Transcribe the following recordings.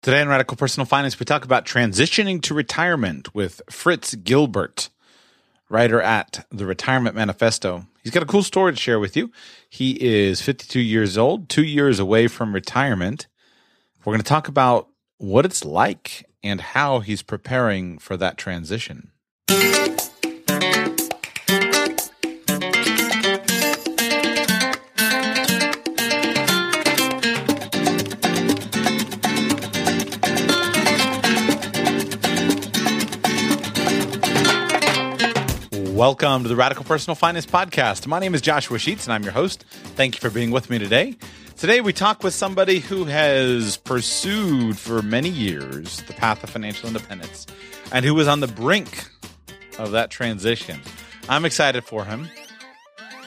Today on Radical Personal Finance, we talk about transitioning to retirement with Fritz Gilbert, writer at the Retirement Manifesto. He's got a cool story to share with you. He is 52 years old, two years away from retirement. We're going to talk about what it's like and how he's preparing for that transition. Welcome to the Radical Personal Finance Podcast. My name is Joshua Sheets, and I'm your host. Thank you for being with me today. Today, we talk with somebody who has pursued for many years the path of financial independence and who was on the brink of that transition. I'm excited for him.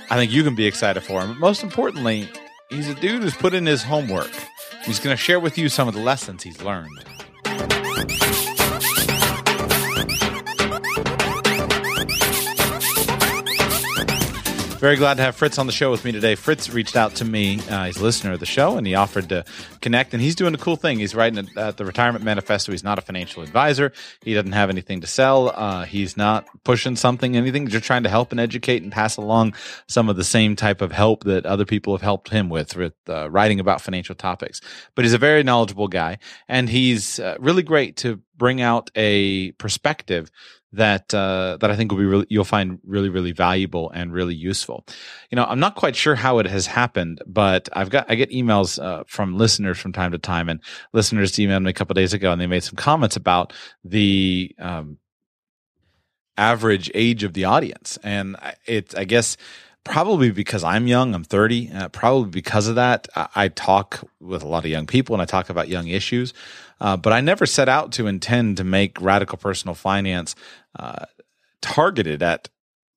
I think you can be excited for him. But most importantly, he's a dude who's put in his homework. He's going to share with you some of the lessons he's learned. Very glad to have Fritz on the show with me today. Fritz reached out to me. Uh, he's a listener of the show, and he offered to connect. And he's doing a cool thing. He's writing at the Retirement Manifesto. He's not a financial advisor. He doesn't have anything to sell. Uh, he's not pushing something, anything. Just trying to help and educate and pass along some of the same type of help that other people have helped him with, with uh, writing about financial topics. But he's a very knowledgeable guy, and he's uh, really great to bring out a perspective that uh, that I think will be really, you'll find really really valuable and really useful. You know, I'm not quite sure how it has happened, but I've got I get emails uh, from listeners from time to time, and listeners emailed me a couple days ago, and they made some comments about the um, average age of the audience, and it's I guess probably because I'm young, I'm 30, uh, probably because of that, I, I, talk with a lot of young people and I talk about young issues. Uh, but I never set out to intend to make radical personal finance uh, targeted at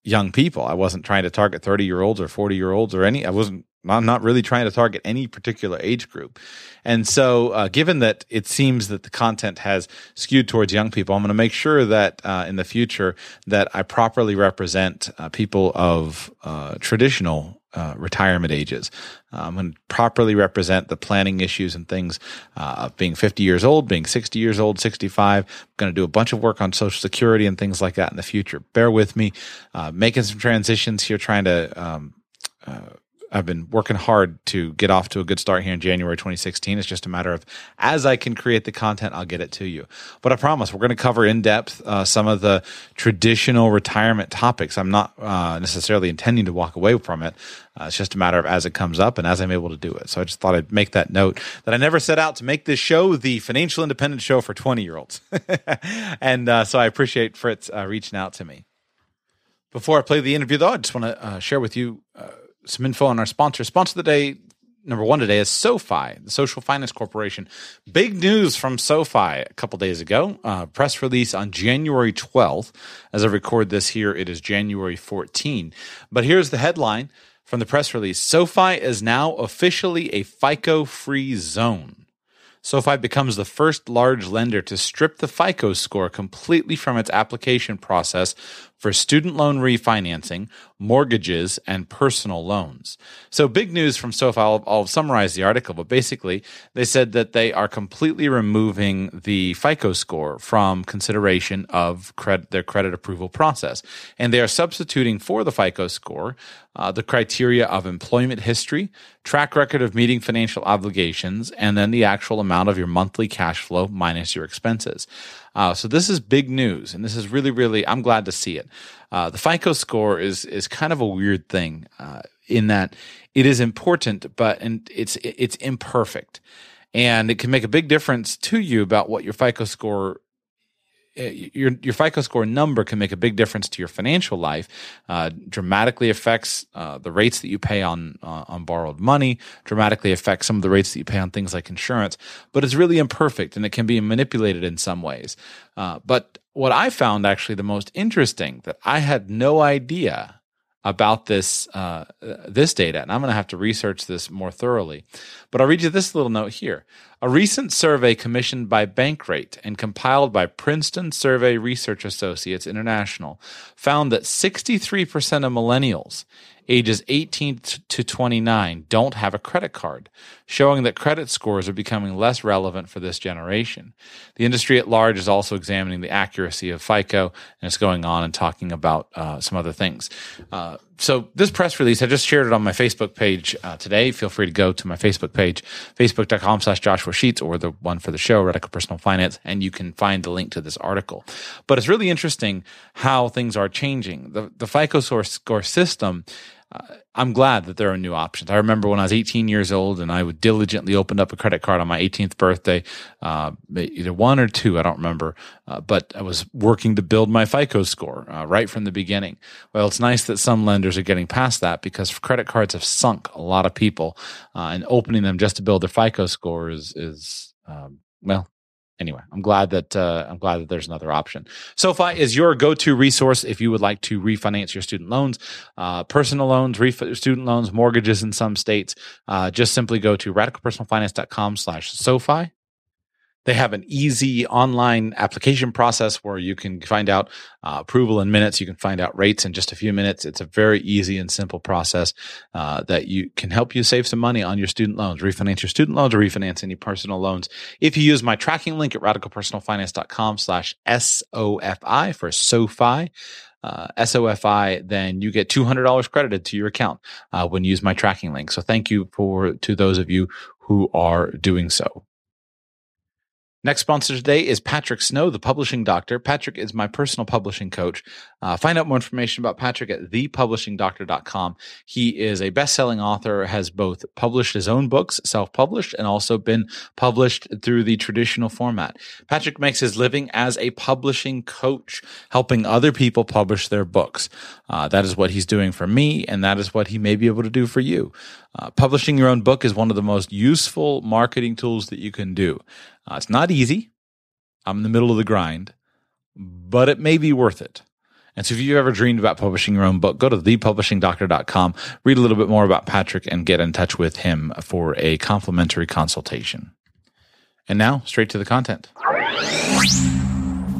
young people. I wasn't trying to target 30 year olds or 40 year olds or any, I wasn't, I'm not really trying to target any particular age group. And so, uh, given that it seems that the content has skewed towards young people, I'm going to make sure that uh, in the future that I properly represent uh, people of uh, traditional uh, retirement ages. I'm going to properly represent the planning issues and things uh, of being 50 years old, being 60 years old, 65. I'm going to do a bunch of work on Social Security and things like that in the future. Bear with me, uh, making some transitions here, trying to um, uh, I've been working hard to get off to a good start here in January 2016. It's just a matter of as I can create the content, I'll get it to you. But I promise we're going to cover in depth uh, some of the traditional retirement topics. I'm not uh, necessarily intending to walk away from it. Uh, it's just a matter of as it comes up and as I'm able to do it. So I just thought I'd make that note that I never set out to make this show the financial independent show for 20 year olds. and uh, so I appreciate Fritz uh, reaching out to me. Before I play the interview, though, I just want to uh, share with you some info on our sponsor. Sponsor of the day number one today is SoFi, the Social Finance Corporation. Big news from SoFi a couple days ago. Uh, press release on January 12th. As I record this here, it is January 14. But here's the headline from the press release SoFi is now officially a FICO free zone. SoFi becomes the first large lender to strip the FICO score completely from its application process for student loan refinancing, mortgages, and personal loans. So, big news from SoFi. I'll, I'll, summarize the article, but basically, they said that they are completely removing the FICO score from consideration of credit, their credit approval process. And they are substituting for the FICO score uh, the criteria of employment history, track record of meeting financial obligations, and then the actual amount of your monthly cash flow minus your expenses. Uh, so this is big news, and this is really, really. I'm glad to see it. Uh, the FICO score is is kind of a weird thing uh, in that it is important, but and it's it's imperfect, and it can make a big difference to you about what your FICO score your your FICO score number can make a big difference to your financial life. Uh, dramatically affects uh, the rates that you pay on uh, on borrowed money. Dramatically affects some of the rates that you pay on things like insurance. But it's really imperfect and it can be manipulated in some ways. Uh, but what I found actually the most interesting that I had no idea about this uh, this data, and I'm going to have to research this more thoroughly. But I'll read you this little note here. A recent survey commissioned by Bankrate and compiled by Princeton Survey Research Associates International found that 63% of millennials ages 18 to 29 don't have a credit card, showing that credit scores are becoming less relevant for this generation. The industry at large is also examining the accuracy of FICO, and it's going on and talking about uh, some other things. Uh, so this press release, I just shared it on my Facebook page uh, today. Feel free to go to my Facebook page, facebook.com slash Joshua Sheets, or the one for the show, Radical Personal Finance, and you can find the link to this article. But it's really interesting how things are changing. The, the FICO score system I'm glad that there are new options. I remember when I was 18 years old and I would diligently open up a credit card on my 18th birthday, uh, either one or two, I don't remember, uh, but I was working to build my FICO score uh, right from the beginning. Well, it's nice that some lenders are getting past that because credit cards have sunk a lot of people, uh, and opening them just to build their FICO score is, is um, well, anyway, I'm glad that uh, I'm glad that there's another option. SoFi is your go-to resource if you would like to refinance your student loans, uh, personal loans, ref- student loans, mortgages in some states. Uh, just simply go to radicalpersonalfinance.com/SoFi. They have an easy online application process where you can find out uh, approval in minutes. You can find out rates in just a few minutes. It's a very easy and simple process uh, that you can help you save some money on your student loans, refinance your student loans or refinance any personal loans. If you use my tracking link at radicalpersonalfinance.com slash SOFI for SoFi, uh, SOFI, then you get $200 credited to your account uh, when you use my tracking link. So thank you for to those of you who are doing so. Next sponsor today is Patrick Snow, the publishing doctor. Patrick is my personal publishing coach. Uh, find out more information about Patrick at thepublishingdoctor.com. He is a best-selling author, has both published his own books, self-published, and also been published through the traditional format. Patrick makes his living as a publishing coach, helping other people publish their books. Uh, that is what he's doing for me, and that is what he may be able to do for you. Uh, publishing your own book is one of the most useful marketing tools that you can do. Uh, it's not easy. I'm in the middle of the grind, but it may be worth it. And so if you've ever dreamed about publishing your own book, go to thepublishingdoctor.com, read a little bit more about Patrick, and get in touch with him for a complimentary consultation. And now, straight to the content.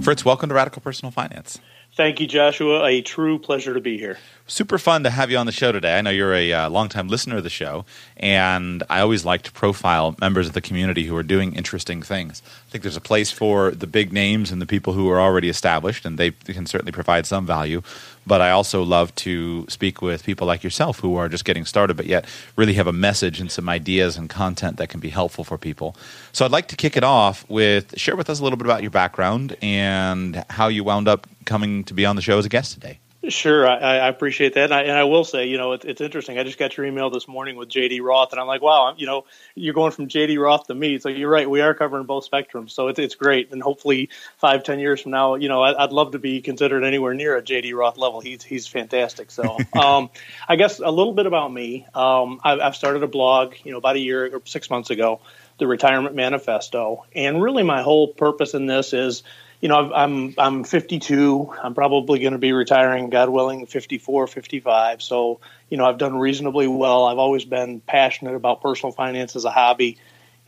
Fritz, welcome to Radical Personal Finance. Thank you, Joshua. A true pleasure to be here. Super fun to have you on the show today. I know you're a uh, longtime listener of the show, and I always like to profile members of the community who are doing interesting things. I think there's a place for the big names and the people who are already established, and they can certainly provide some value. But I also love to speak with people like yourself who are just getting started, but yet really have a message and some ideas and content that can be helpful for people. So I'd like to kick it off with share with us a little bit about your background and how you wound up coming to be on the show as a guest today. Sure, I, I appreciate that, and I, and I, will say, you know, it, it's interesting. I just got your email this morning with JD Roth, and I'm like, wow, you know, you're going from JD Roth to me. So you're right, we are covering both spectrums. So it's it's great, and hopefully five, ten years from now, you know, I, would love to be considered anywhere near a JD Roth level. He's he's fantastic. So, um, I guess a little bit about me. Um, I've, I've started a blog, you know, about a year or six months ago, the Retirement Manifesto, and really my whole purpose in this is you know, I'm I'm 52. I'm probably going to be retiring, God willing, 54, 55. So, you know, I've done reasonably well. I've always been passionate about personal finance as a hobby,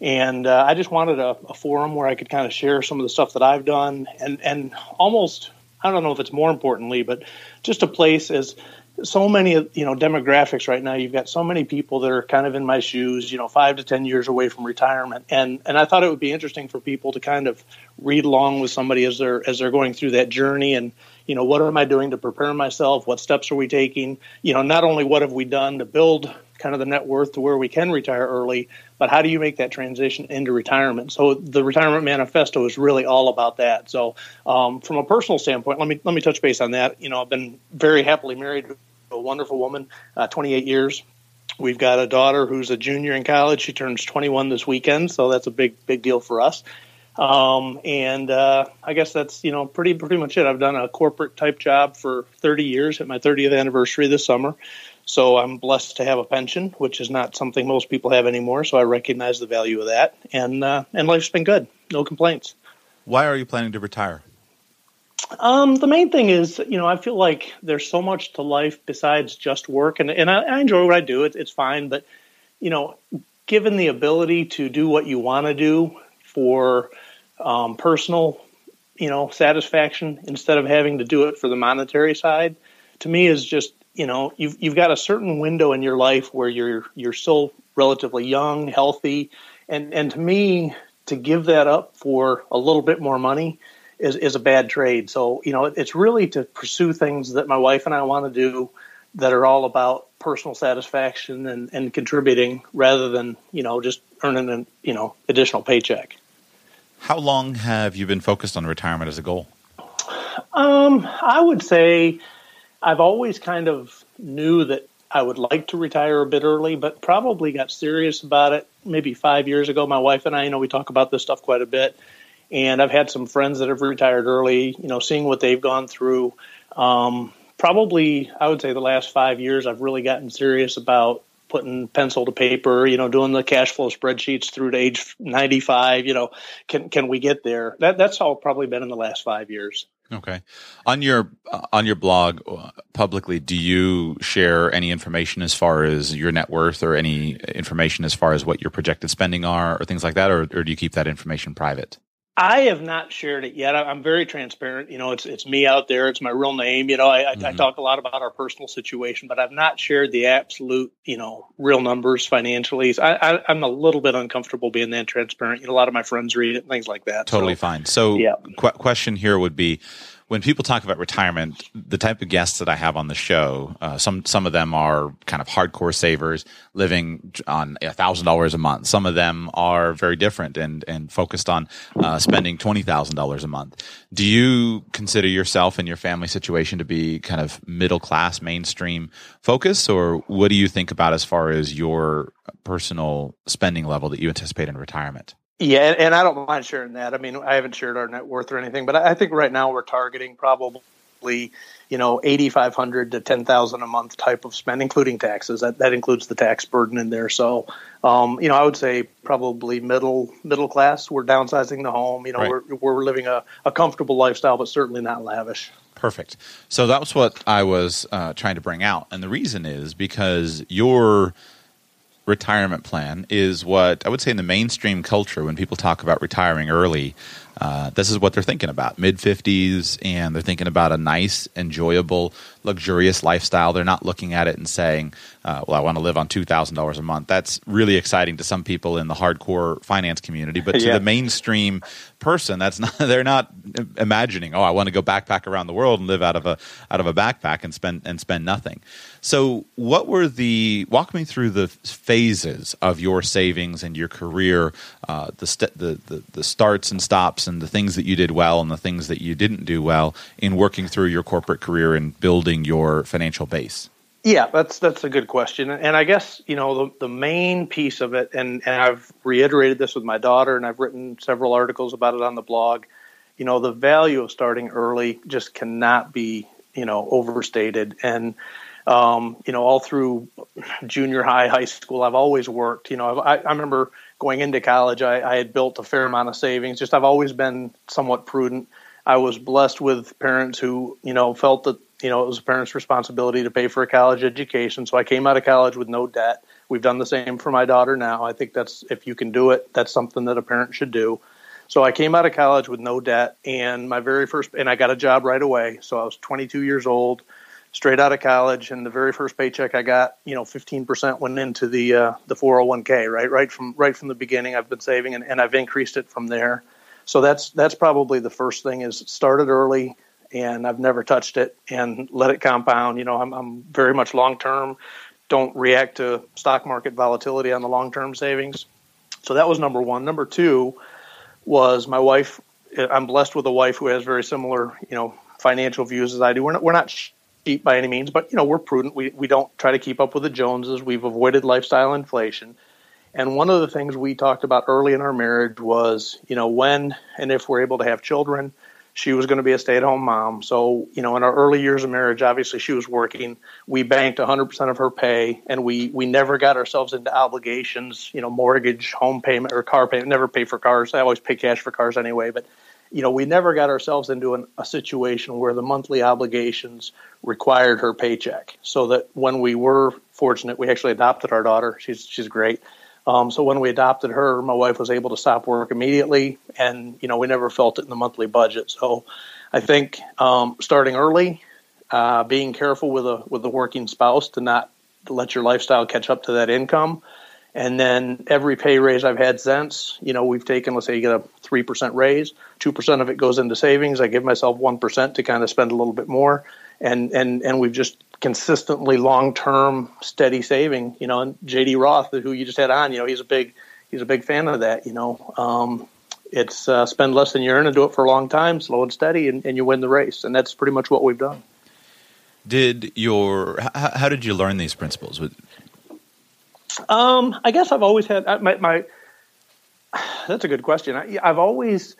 and uh, I just wanted a, a forum where I could kind of share some of the stuff that I've done, and and almost I don't know if it's more importantly, but just a place as so many you know demographics right now. You've got so many people that are kind of in my shoes you know five to ten years away from retirement. And and i thought it would be interesting for people to kind of read along with somebody as they're as they're going through that journey and you know what am i doing to prepare myself? What steps are we taking? You know not only what have we done to build kind of the net worth to where we can retire early but how do you make that transition into retirement so the retirement manifesto is really all about that so um, from a personal standpoint let me let me touch base on that you know i've been very happily married to a wonderful woman, uh, 28 years. We've got a daughter who's a junior in college. She turns 21 this weekend, so that's a big, big deal for us. Um, and uh, I guess that's you know pretty pretty much it. I've done a corporate type job for 30 years at my 30th anniversary this summer. So I'm blessed to have a pension, which is not something most people have anymore. So I recognize the value of that, and uh, and life's been good, no complaints. Why are you planning to retire? Um, the main thing is, you know, I feel like there's so much to life besides just work, and and I, I enjoy what I do. It, it's fine, but you know, given the ability to do what you want to do for um, personal, you know, satisfaction instead of having to do it for the monetary side, to me is just you know you've you've got a certain window in your life where you're you're still relatively young, healthy, and and to me to give that up for a little bit more money is is a bad trade. So you know it's really to pursue things that my wife and I want to do that are all about personal satisfaction and, and contributing rather than you know just earning an you know additional paycheck. How long have you been focused on retirement as a goal? Um, I would say I've always kind of knew that I would like to retire a bit early, but probably got serious about it maybe five years ago. My wife and I, you know, we talk about this stuff quite a bit, and I've had some friends that have retired early. You know, seeing what they've gone through. Um, probably, I would say the last five years, I've really gotten serious about putting pencil to paper, you know, doing the cash flow spreadsheets through to age 95, you know, can can we get there? That that's all probably been in the last 5 years. Okay. On your on your blog uh, publicly, do you share any information as far as your net worth or any information as far as what your projected spending are or things like that or, or do you keep that information private? I have not shared it yet. I'm very transparent. You know, it's it's me out there. It's my real name. You know, I, mm-hmm. I, talk a lot about our personal situation, but I've not shared the absolute, you know, real numbers financially. So I, am a little bit uncomfortable being that transparent. You know, a lot of my friends read it, things like that. Totally so, fine. So, yeah. Qu- question here would be when people talk about retirement, the type of guests that I have on the show, uh, some some of them are kind of hardcore savers, living on thousand dollars a month. Some of them are very different and and focused on uh, spending twenty thousand dollars a month. Do you consider yourself and your family situation to be kind of middle class, mainstream focus, or what do you think about as far as your personal spending level that you anticipate in retirement? Yeah, and I don't mind sharing that. I mean, I haven't shared our net worth or anything, but I think right now we're targeting probably, you know, eighty five hundred to ten thousand a month type of spend, including taxes. That that includes the tax burden in there. So, um, you know, I would say probably middle middle class. We're downsizing the home. You know, right. we're we're living a, a comfortable lifestyle, but certainly not lavish. Perfect. So that was what I was uh, trying to bring out, and the reason is because you're retirement plan is what I would say in the mainstream culture when people talk about retiring early. Uh, this is what they're thinking about mid 50s, and they're thinking about a nice, enjoyable, luxurious lifestyle. They're not looking at it and saying, uh, well, I want to live on $2,000 a month. That's really exciting to some people in the hardcore finance community, but to yeah. the mainstream person, that's not, they're not imagining, oh, I want to go backpack around the world and live out of a, out of a backpack and spend, and spend nothing. So, what were the walk me through the phases of your savings and your career, uh, the, st- the, the the starts and stops, and the things that you did well and the things that you didn't do well in working through your corporate career and building your financial base. Yeah, that's that's a good question, and I guess you know the the main piece of it, and, and I've reiterated this with my daughter, and I've written several articles about it on the blog. You know, the value of starting early just cannot be you know overstated, and um, you know, all through junior high, high school, I've always worked. You know, I, I remember going into college, I, I had built a fair amount of savings. Just I've always been somewhat prudent. I was blessed with parents who, you know, felt that, you know, it was a parent's responsibility to pay for a college education. So I came out of college with no debt. We've done the same for my daughter now. I think that's, if you can do it, that's something that a parent should do. So I came out of college with no debt and my very first, and I got a job right away. So I was 22 years old straight out of college, and the very first paycheck I got, you know, 15% went into the uh, the 401k, right, right from right from the beginning. I've been saving, and, and I've increased it from there. So that's that's probably the first thing is started early, and I've never touched it and let it compound. You know, I'm, I'm very much long term. Don't react to stock market volatility on the long term savings. So that was number one. Number two was my wife. I'm blessed with a wife who has very similar, you know, financial views as I do. We're not, we're not cheap by any means, but you know we're prudent. We we don't try to keep up with the Joneses. We've avoided lifestyle inflation, And one of the things we talked about early in our marriage was, you know, when and if we're able to have children, she was going to be a stay at home mom. So, you know, in our early years of marriage, obviously she was working. We banked 100% of her pay and we, we never got ourselves into obligations, you know, mortgage, home payment, or car payment. Never pay for cars. I always pay cash for cars anyway. But, you know, we never got ourselves into an, a situation where the monthly obligations required her paycheck. So that when we were fortunate, we actually adopted our daughter. She's, she's great. Um, so when we adopted her, my wife was able to stop work immediately, and you know we never felt it in the monthly budget. So I think um, starting early, uh, being careful with a with a working spouse to not let your lifestyle catch up to that income, and then every pay raise I've had since, you know, we've taken let's say you get a three percent raise, two percent of it goes into savings. I give myself one percent to kind of spend a little bit more, and and and we've just consistently long term steady saving. You know, and JD Roth, who you just had on, you know, he's a big he's a big fan of that. You know, um, it's uh, spend less than you earn and do it for a long time, slow and steady, and, and you win the race. And that's pretty much what we've done. Did your how did you learn these principles? Um, I guess I've always had my, my that's a good question. I, I've always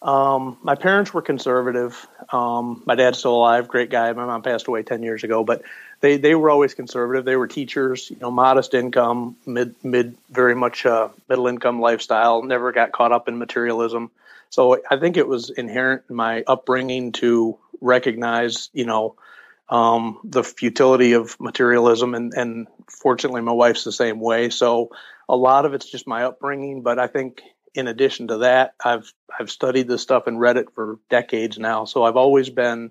um, my parents were conservative. Um, my dad's still alive, great guy. My mom passed away ten years ago, but they they were always conservative. They were teachers, you know, modest income, mid mid very much uh, middle income lifestyle. Never got caught up in materialism. So I think it was inherent in my upbringing to recognize, you know, um, the futility of materialism, and and fortunately, my wife's the same way. So a lot of it's just my upbringing, but I think in addition to that, I've I've studied this stuff and read it for decades now. So I've always been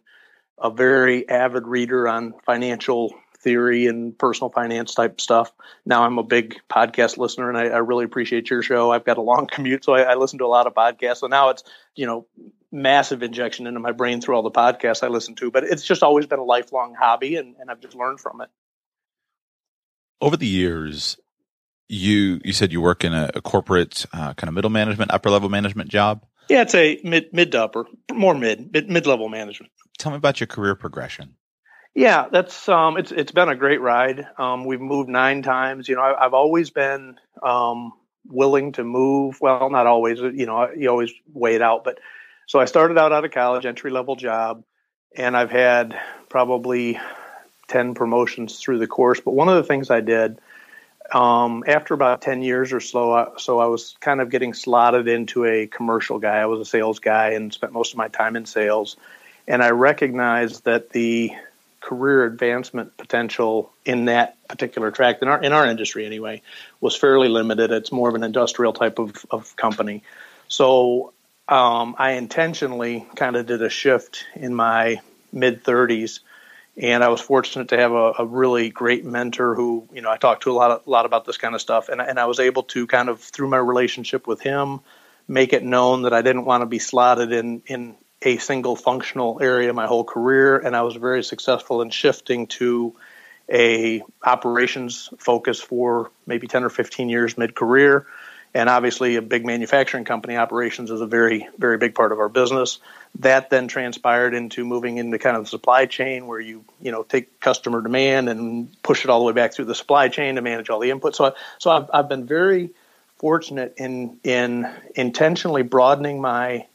a very avid reader on financial theory and personal finance type stuff. Now I'm a big podcast listener, and I, I really appreciate your show. I've got a long commute, so I, I, listen to a lot of podcasts. So now it's you know massive injection into my brain through all the podcasts I listen to. But it's just always been a lifelong hobby, and, and I've just learned from it. Over the years, you you said you work in a, a corporate uh, kind of middle management, upper level management job. Yeah, it's a mid mid to upper, more mid mid mid level management. Tell me about your career progression. Yeah, that's um, it's it's been a great ride. Um, we've moved nine times. You know, I, have always been um, willing to move. Well, not always. You know, you always wait it out. But so I started out out of college, entry level job, and I've had probably ten promotions through the course. But one of the things I did um, after about 10 years or so, uh, so I was kind of getting slotted into a commercial guy. I was a sales guy and spent most of my time in sales. And I recognized that the career advancement potential in that particular track, in our, in our industry anyway, was fairly limited. It's more of an industrial type of, of company. So um, I intentionally kind of did a shift in my mid 30s and I was fortunate to have a, a, really great mentor who, you know, I talked to a lot, of, lot about this kind of stuff, and, and I was able to kind of through my relationship with him, make it known that I didn't want to be slotted in in a single functional area my whole career, and I was very successful in shifting to a operations focus for maybe 10 or 15 years mid career and obviously a big manufacturing company operations is a very very big part of our business. That then transpired into moving into kind of the supply chain where you you know take customer demand and push it all the way back through the supply chain to manage all the inputs. So so I've, I've been very fortunate in in intentionally broadening my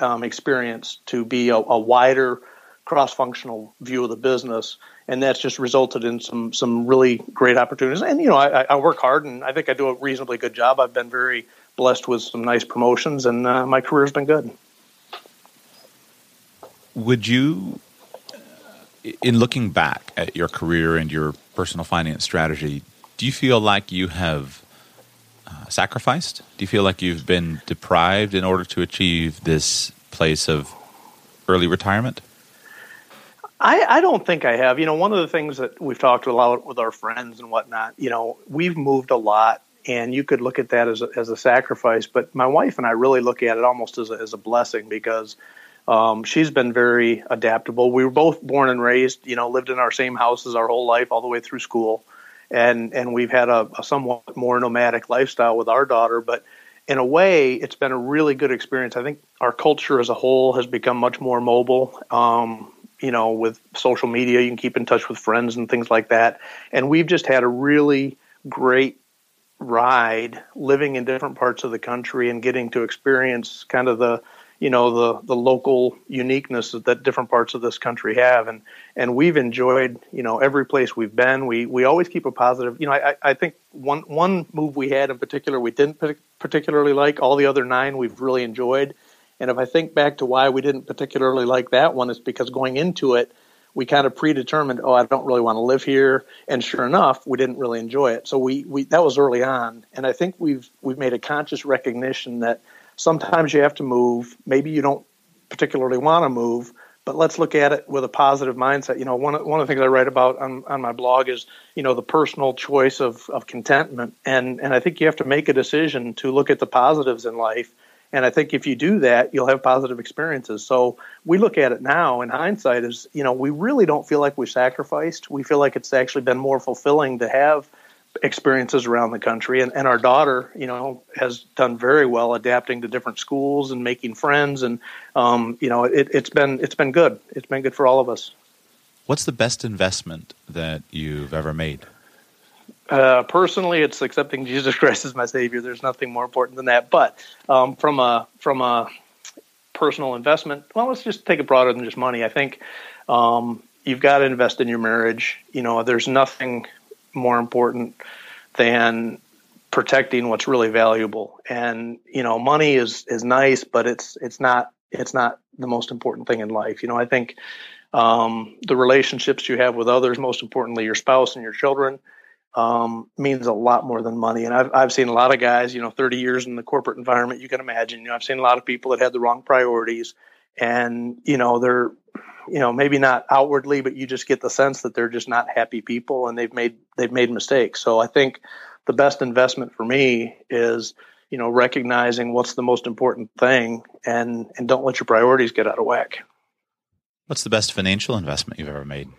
um, experience to be a, a wider cross functional view of the business and that's just resulted in some some really great opportunities. And you know, I, I work hard, and I think I do a reasonably good job. I've been very blessed with some nice promotions, and uh, my career's been good. Would you, in looking back at your career and your personal finance strategy, do you feel like you have uh, sacrificed? Do you feel like you've been deprived in order to achieve this place of early retirement? I, I don't think I have. You know, one of the things that we've talked a lot with our friends and whatnot, you know, we've moved a lot and you could look at that as a, as a sacrifice, but my wife and I really look at it almost as a, as a blessing because um, she's been very adaptable. We were both born and raised, you know, lived in our same houses our whole life, all the way through school, and and we've had a, a somewhat more nomadic lifestyle with our daughter. But in a way, it's been a really good experience. I think our culture as a whole has become much more mobile. Um, you know, with social media, you can keep in touch with friends and things like that. And we've just had a really great ride living in different parts of the country and getting to experience kind of the you know the the local uniqueness that different parts of this country have. And and we've enjoyed you know every place we've been. We we always keep a positive you know I I think one one move we had in particular we didn't particularly like all the other nine we've really enjoyed and if I think back to why we didn't particularly like that one it's because going into it we kind of predetermined oh I don't really want to live here and sure enough we didn't really enjoy it so we we that was early on and I think we've we've made a conscious recognition that sometimes you have to move. Maybe you don't particularly want to move, but let's look at it with a positive mindset. You know, one of, one of the things I write about on, on my blog is, you know, the personal choice of, of contentment. And, and I think you have to make a decision to look at the positives in life. And I think if you do that, you'll have positive experiences. So we look at it now in hindsight as, you know, we really don't feel like we sacrificed. We feel like it's actually been more fulfilling to have experiences around the country. And, and our daughter, you know, has done very well adapting to different schools and making friends. And, um, you know, it, it's been, it's been good. It's been good for all of us. What's the best investment that you've ever made? Uh, personally, it's accepting Jesus Christ as my Savior. There's nothing more important than that. But um, from a from a personal investment, well, let's just take it broader than just money. I think um, you've got to invest in your marriage. You know, there's nothing more important than protecting what's really valuable. And you know, money is is nice, but it's it's not it's not the most important thing in life. You know, I think um, the relationships you have with others, most importantly your spouse and your children, um, means a lot more than money. And I've I've seen a lot of guys, you know, 30 years in the corporate environment, you can imagine. You know, I've seen a lot of people that had the wrong priorities, and you know, they're you know maybe not outwardly but you just get the sense that they're just not happy people and they've made they've made mistakes so i think the best investment for me is you know recognizing what's the most important thing and and don't let your priorities get out of whack what's the best financial investment you've ever made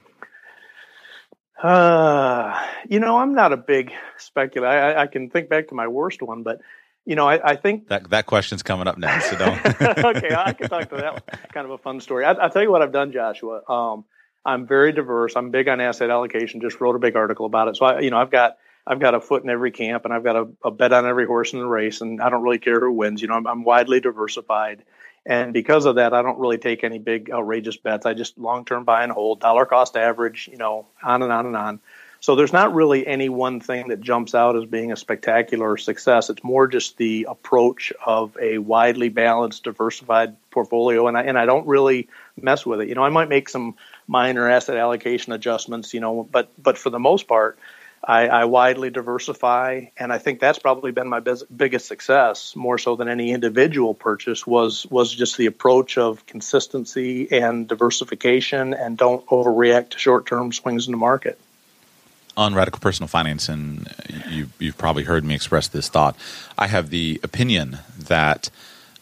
uh you know i'm not a big speculator I, I can think back to my worst one but you know, I, I, think that that question's coming up next. So don't. okay, I can talk to that. Kind of a fun story. I, will tell you what I've done, Joshua. Um, I'm very diverse. I'm big on asset allocation. Just wrote a big article about it. So I, you know, I've got I've got a foot in every camp, and I've got a, a bet on every horse in the race, and I don't really care who wins. You know, I'm, I'm widely diversified, and because of that, I don't really take any big outrageous bets. I just long term buy and hold, dollar cost average. You know, on and on and on. So there's not really any one thing that jumps out as being a spectacular success. It's more just the approach of a widely balanced, diversified portfolio, and I and I don't really mess with it. You know, I might make some minor asset allocation adjustments, you know, but but for the most part, I, I widely diversify, and I think that's probably been my biggest success, more so than any individual purchase. Was was just the approach of consistency and diversification, and don't overreact to short term swings in the market on radical personal finance, and you, you've probably heard me express this thought. I have the opinion that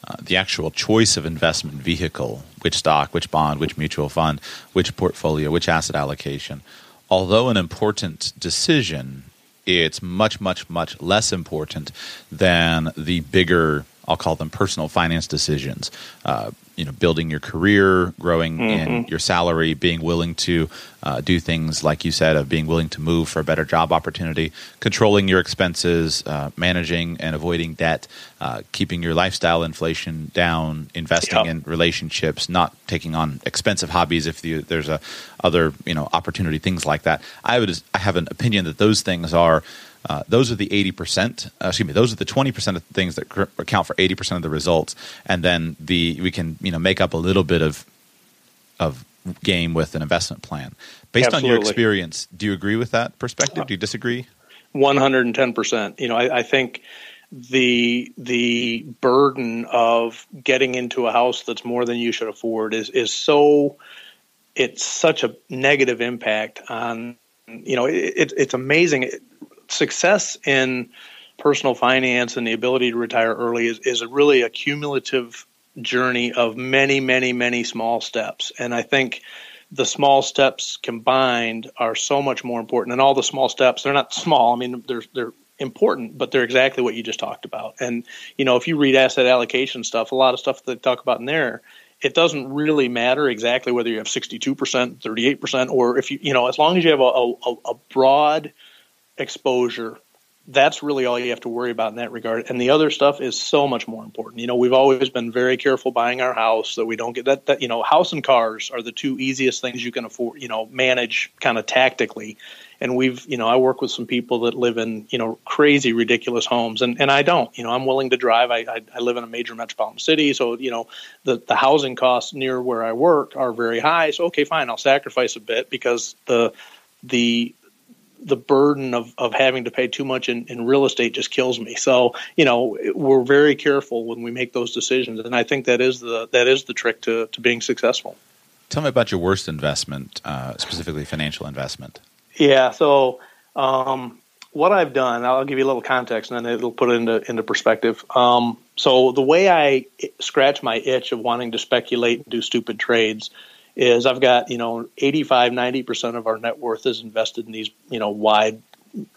uh, the actual choice of investment vehicle, which stock, which bond, which mutual fund, which portfolio, which asset allocation, although an important decision, it's much, much, much less important than the bigger, I'll call them personal finance decisions. Uh, you know building your career, growing mm-hmm. in your salary, being willing to uh, do things like you said of being willing to move for a better job opportunity, controlling your expenses, uh, managing and avoiding debt, uh, keeping your lifestyle inflation down, investing yep. in relationships, not taking on expensive hobbies if you, there's a other you know opportunity, things like that. I would I have an opinion that those things are uh, those are the 80%, uh, excuse me, those are the 20% of things that cr- account for 80% of the results. And then the we can, you know, make up a little bit of of game with an investment plan. Based Absolutely. on your experience, do you agree with that perspective? Do you disagree? 110%. You know, I, I think the the burden of getting into a house that's more than you should afford is is so it's such a negative impact on you know it, it's amazing success in personal finance and the ability to retire early is, is a really a cumulative journey of many, many, many small steps. And I think the small steps combined are so much more important. And all the small steps, they're not small. I mean, they're they're important, but they're exactly what you just talked about. And you know, if you read asset allocation stuff, a lot of stuff they talk about in there, it doesn't really matter exactly whether you have 62%, 38%, or if you, you know, as long as you have a, a, a broad exposure that's really all you have to worry about in that regard. And the other stuff is so much more important. You know, we've always been very careful buying our house that we don't get that, that, you know, house and cars are the two easiest things you can afford, you know, manage kind of tactically. And we've, you know, I work with some people that live in, you know, crazy, ridiculous homes, and, and I don't. You know, I'm willing to drive. I, I, I live in a major metropolitan city, so you know, the the housing costs near where I work are very high. So okay, fine, I'll sacrifice a bit because the the the burden of, of having to pay too much in, in real estate just kills me. So, you know, we're very careful when we make those decisions. And I think that is the, that is the trick to, to being successful. Tell me about your worst investment, uh, specifically financial investment. Yeah. So, um, what I've done, I'll give you a little context and then it'll put it into, into perspective. Um, so the way I scratch my itch of wanting to speculate and do stupid trades is I've got, you know, 85, 90% of our net worth is invested in these, you know, wide,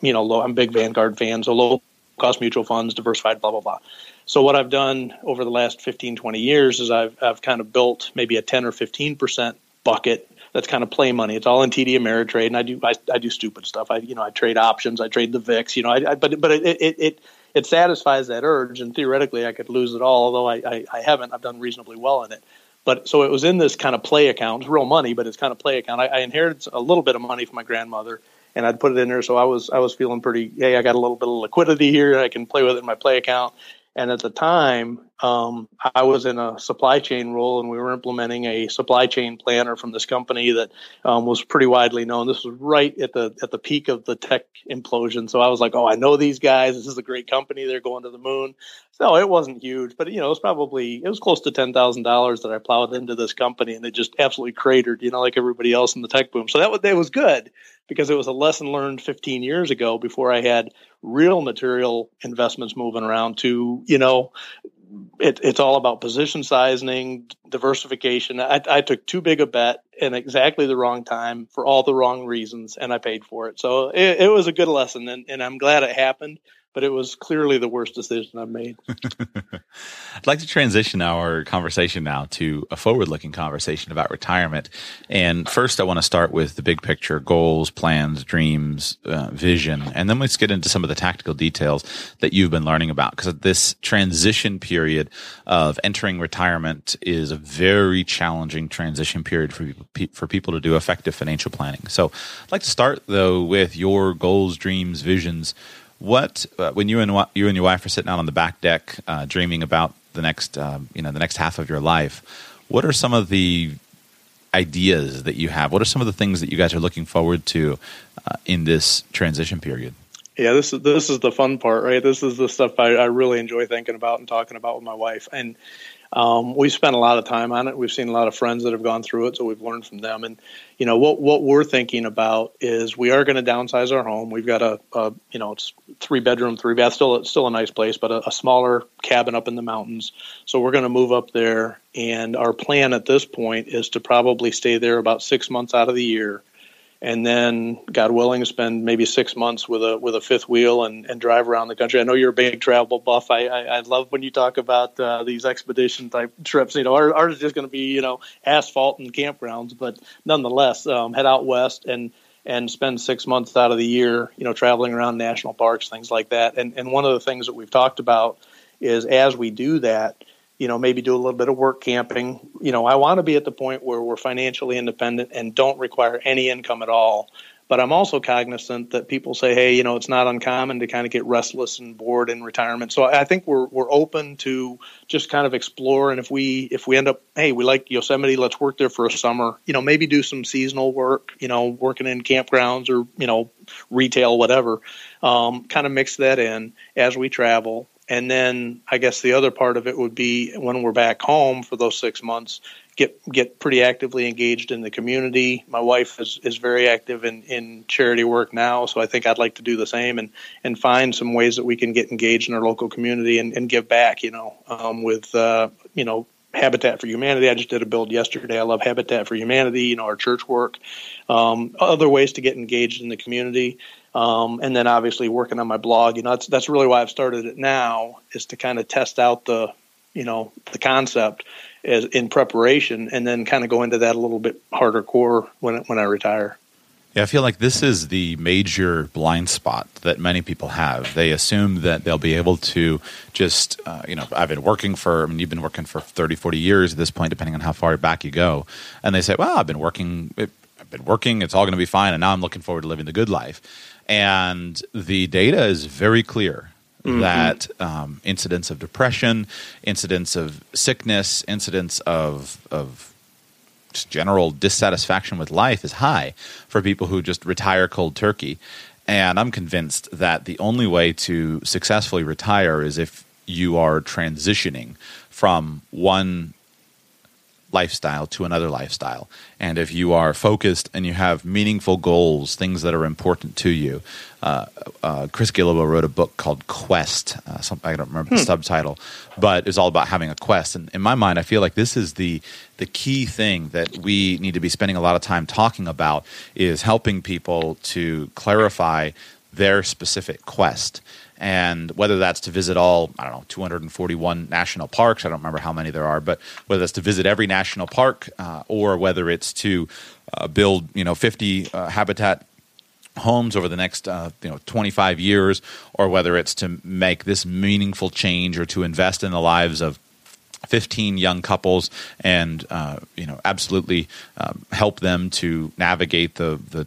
you know, low, I'm big Vanguard fan, so low cost mutual funds, diversified, blah, blah, blah. So what I've done over the last 15, 20 years is I've, I've kind of built maybe a 10 or 15% bucket that's kind of play money. It's all in TD Ameritrade, and I do I, I do stupid stuff. I you know I trade options, I trade the VIX. You know, I, I but but it, it it it satisfies that urge, and theoretically I could lose it all. Although I, I I haven't, I've done reasonably well in it. But so it was in this kind of play account, real money, but it's kind of play account. I, I inherited a little bit of money from my grandmother, and I'd put it in there. So I was I was feeling pretty. Hey, I got a little bit of liquidity here. I can play with it in my play account. And at the time, um, I was in a supply chain role, and we were implementing a supply chain planner from this company that um, was pretty widely known. This was right at the at the peak of the tech implosion. So I was like, "Oh, I know these guys. This is a great company. They're going to the moon." So it wasn't huge, but you know, it was probably it was close to ten thousand dollars that I plowed into this company, and it just absolutely cratered. You know, like everybody else in the tech boom. So that was that was good because it was a lesson learned 15 years ago before I had real material investments moving around. To you know, it, it's all about position sizing, diversification. I, I took too big a bet in exactly the wrong time for all the wrong reasons, and I paid for it. So it, it was a good lesson, and, and I'm glad it happened but it was clearly the worst decision I've made. I'd like to transition our conversation now to a forward looking conversation about retirement. And first, I want to start with the big picture goals, plans, dreams, uh, vision. And then let's get into some of the tactical details that you've been learning about. Because this transition period of entering retirement is a very challenging transition period for for people to do effective financial planning. So I'd like to start, though, with your goals, dreams, visions what uh, when you and you and your wife are sitting out on the back deck, uh, dreaming about the next um, you know the next half of your life? What are some of the ideas that you have? What are some of the things that you guys are looking forward to uh, in this transition period? Yeah, this is this is the fun part, right? This is the stuff I, I really enjoy thinking about and talking about with my wife. And um, we've spent a lot of time on it. We've seen a lot of friends that have gone through it, so we've learned from them. And you know what what we're thinking about is we are going to downsize our home. We've got a, a, you know it's three bedroom, three bath, still still a nice place, but a, a smaller cabin up in the mountains. So we're going to move up there, and our plan at this point is to probably stay there about six months out of the year and then God willing, spend maybe six months with a with a fifth wheel and, and drive around the country. I know you're a big travel buff. I I, I love when you talk about uh, these expedition type trips. You know, ours, ours is just going to be you know asphalt and campgrounds, but nonetheless, um, head out west and and spend six months out of the year, you know, traveling around national parks, things like that. And and one of the things that we've talked about is as we do that you know, maybe do a little bit of work camping. You know, I want to be at the point where we're financially independent and don't require any income at all. But I'm also cognizant that people say, hey, you know, it's not uncommon to kind of get restless and bored in retirement. So I think we're we're open to just kind of explore. And if we if we end up, hey, we like Yosemite, let's work there for a summer. You know, maybe do some seasonal work. You know, working in campgrounds or you know, retail, whatever. Um, kind of mix that in as we travel and then I guess the other part of it would be when we're back home for those six months, get get pretty actively engaged in the community. My wife is, is very active in, in charity work now, so I think I'd like to do the same and, and find some ways that we can get engaged in our local community and, and give back, you know, um, with, uh, you know, Habitat for Humanity. I just did a build yesterday. I love Habitat for Humanity, you know, our church work, um, other ways to get engaged in the community. Um, and then obviously working on my blog, you know, that's that's really why I've started it now is to kind of test out the, you know, the concept as in preparation, and then kind of go into that a little bit harder core when when I retire. Yeah, I feel like this is the major blind spot that many people have. They assume that they'll be able to just, uh, you know, I've been working for, I mean, you've been working for 30, 40 years at this point, depending on how far back you go. And they say, well, I've been working, I've been working, it's all going to be fine. And now I'm looking forward to living the good life. And the data is very clear mm-hmm. that um, incidents of depression, incidents of sickness, incidents of, of general dissatisfaction with life is high for people who just retire cold turkey. And I'm convinced that the only way to successfully retire is if you are transitioning from one lifestyle to another lifestyle. And if you are focused and you have meaningful goals, things that are important to you, uh, uh, Chris Guillebeau wrote a book called Quest. Uh, some, I don't remember hmm. the subtitle, but it's all about having a quest. And in my mind, I feel like this is the the key thing that we need to be spending a lot of time talking about is helping people to clarify their specific quest and whether that's to visit all I don't know 241 national parks. I don't remember how many there are, but whether that's to visit every national park uh, or whether it's to uh, build you know 50 uh, habitat homes over the next uh, you know 25 years, or whether it's to make this meaningful change or to invest in the lives of 15 young couples and uh, you know absolutely um, help them to navigate the the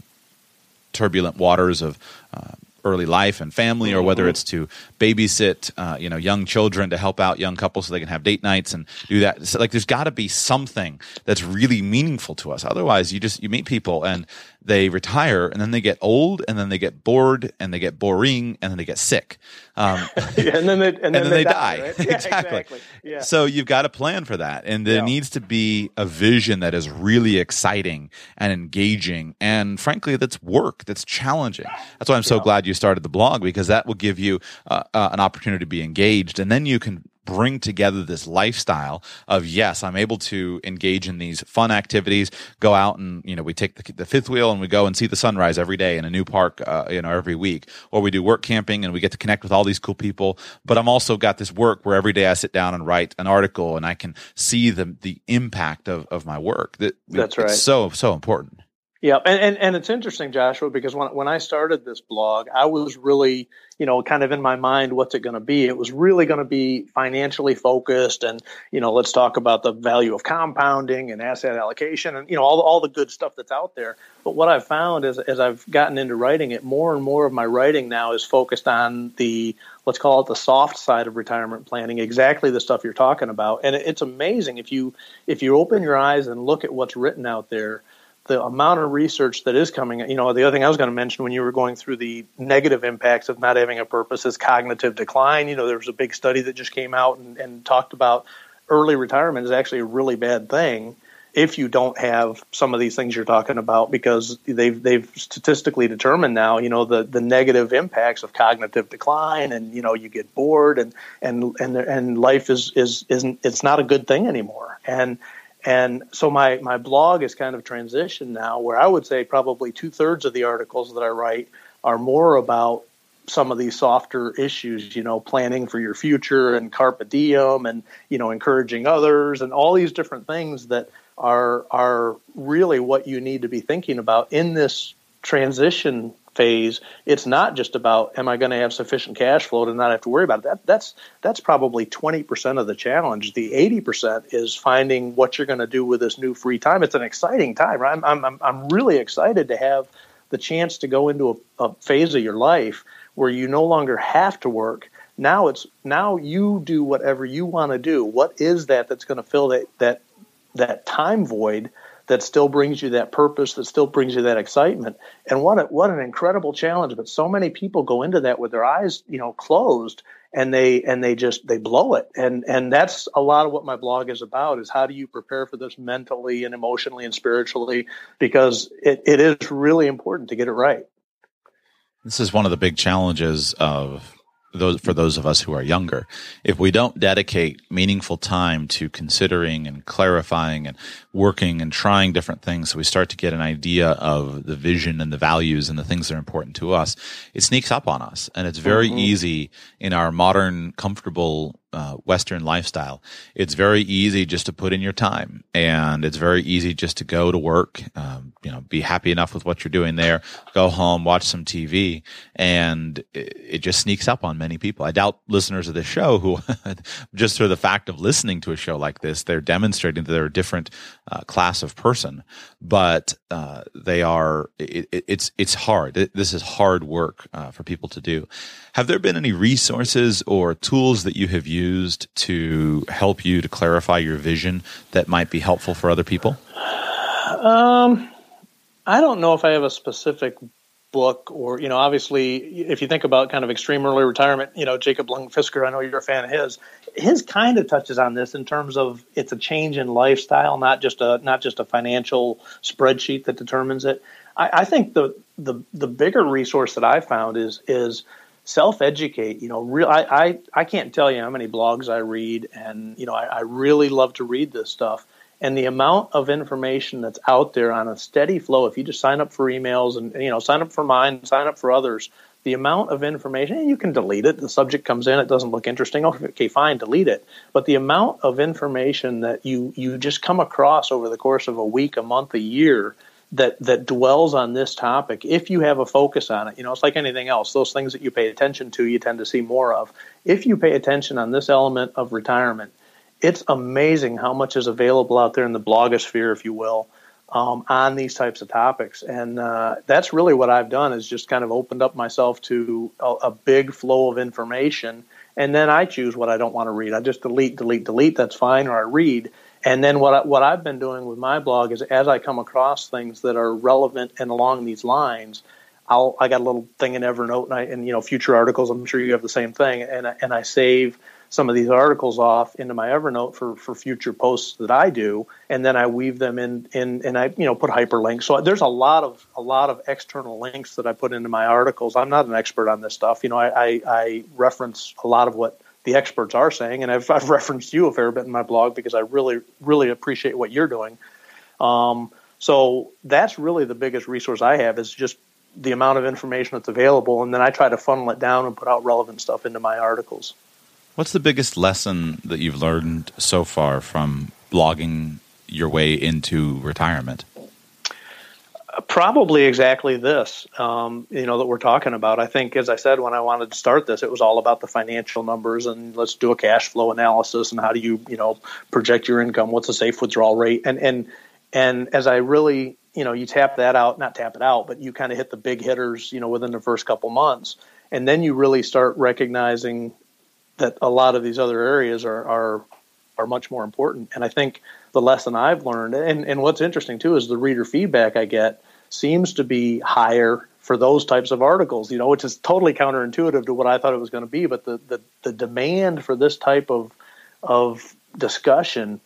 turbulent waters of uh, early life and family, or whether mm-hmm. it's to babysit, uh, you know, young children to help out young couples so they can have date nights and do that. So, like, there's got to be something that's really meaningful to us. Otherwise, you just you meet people and they retire and then they get old and then they get bored and they get boring and then they get sick. Um, yeah, and then they, and then, and then they, they, die. die. Right? Yeah, exactly. exactly. Yeah. So you've got to plan for that. And there needs to be a vision that is really exciting and engaging and frankly, that's work, that's challenging. That's why I'm so glad you started the blog because that will give you uh, uh, an opportunity to be engaged and then you can bring together this lifestyle of yes i'm able to engage in these fun activities go out and you know we take the, the fifth wheel and we go and see the sunrise every day in a new park uh, you know every week. Or we do work camping and we get to connect with all these cool people. But i'm also got this work where every day i sit down and write an article and i can see the the impact of, of my work. That that's right. so so important yeah, and, and, and it's interesting, Joshua, because when when I started this blog, I was really, you know, kind of in my mind, what's it going to be? It was really going to be financially focused, and you know, let's talk about the value of compounding and asset allocation, and you know, all all the good stuff that's out there. But what I've found is, as I've gotten into writing it, more and more of my writing now is focused on the let's call it the soft side of retirement planning, exactly the stuff you're talking about. And it's amazing if you if you open your eyes and look at what's written out there the amount of research that is coming, you know, the other thing I was going to mention when you were going through the negative impacts of not having a purpose is cognitive decline. You know, there was a big study that just came out and, and talked about early retirement is actually a really bad thing if you don't have some of these things you're talking about because they've they've statistically determined now you know the the negative impacts of cognitive decline and you know you get bored and and and and life is is isn't it's not a good thing anymore and and so my, my blog is kind of transitioned now where I would say probably two thirds of the articles that I write are more about some of these softer issues, you know, planning for your future and carpe diem and, you know, encouraging others and all these different things that are, are really what you need to be thinking about in this transition phase, it's not just about am I going to have sufficient cash flow to not have to worry about it. That that's that's probably 20% of the challenge. The 80% is finding what you're going to do with this new free time. It's an exciting time. Right? I'm I'm I'm really excited to have the chance to go into a, a phase of your life where you no longer have to work. Now it's now you do whatever you want to do. What is that that's going to fill that that that time void that still brings you that purpose, that still brings you that excitement. And what a, what an incredible challenge! But so many people go into that with their eyes, you know, closed, and they and they just they blow it. And and that's a lot of what my blog is about: is how do you prepare for this mentally and emotionally and spiritually? Because it, it is really important to get it right. This is one of the big challenges of those for those of us who are younger, if we don't dedicate meaningful time to considering and clarifying and working and trying different things, so we start to get an idea of the vision and the values and the things that are important to us, it sneaks up on us, and it's very mm-hmm. easy in our modern, comfortable uh, Western lifestyle, it's very easy just to put in your time, and it's very easy just to go to work, um, you know, be happy enough with what you're doing there, go home, watch some TV, and it, it just sneaks up on many people. I doubt listeners of this show who, just through the fact of listening to a show like this, they're demonstrating that they're different uh, class of person, but uh, they are. It, it, it's it's hard. This is hard work uh, for people to do. Have there been any resources or tools that you have used to help you to clarify your vision that might be helpful for other people? Um, I don't know if I have a specific book or you know obviously if you think about kind of extreme early retirement you know Jacob Lund Fisker i know you're a fan of his his kind of touches on this in terms of it's a change in lifestyle not just a not just a financial spreadsheet that determines it i, I think the, the the bigger resource that i found is is self educate. You know, real. I, I I can't tell you how many blogs I read, and you know, I, I really love to read this stuff. And the amount of information that's out there on a steady flow, if you just sign up for emails and you know, sign up for mine, sign up for others, the amount of information, you can delete it. The subject comes in, it doesn't look interesting. Okay, fine, delete it. But the amount of information that you you just come across over the course of a week, a month, a year that that dwells on this topic if you have a focus on it you know it's like anything else those things that you pay attention to you tend to see more of if you pay attention on this element of retirement it's amazing how much is available out there in the blogosphere if you will um, on these types of topics. And uh, that's really what i've done is just kind of opened up myself to a, a big flow of information. And then i choose what i don't want to read. I just delete delete delete. That's fine. Or i read. And then what I, what I've been doing with my blog is as I come across things that are relevant and along these lines, I'll I got a little thing in Evernote and I and you know future articles. I'm sure you have the same thing, and and I save some of these articles off into my Evernote for for future posts that I do, and then I weave them in in and I you know put hyperlinks. So there's a lot of a lot of external links that I put into my articles. I'm not an expert on this stuff. You know, I I, I reference a lot of what the experts are saying, and I've, I've referenced you a fair bit in my blog because I really, really appreciate what you're doing. Um, so that's really the biggest resource I have is just the amount of information that's available, and then I try to funnel it down and put out relevant stuff into my articles. What's the biggest lesson that you've learned so far from blogging your way into retirement? Probably exactly this, um, you know, that we're talking about. I think, as I said, when I wanted to start this, it was all about the financial numbers and let's do a cash flow analysis and how do you, you know, project your income? What's a safe withdrawal rate? And and and as I really, you know, you tap that out, not tap it out, but you kind of hit the big hitters, you know, within the first couple months, and then you really start recognizing that a lot of these other areas are are are much more important. And I think the lesson I've learned, and, and what's interesting too, is the reader feedback I get seems to be higher for those types of articles, you know, which is totally counterintuitive to what I thought it was going to be. But the, the, the demand for this type of, of discussion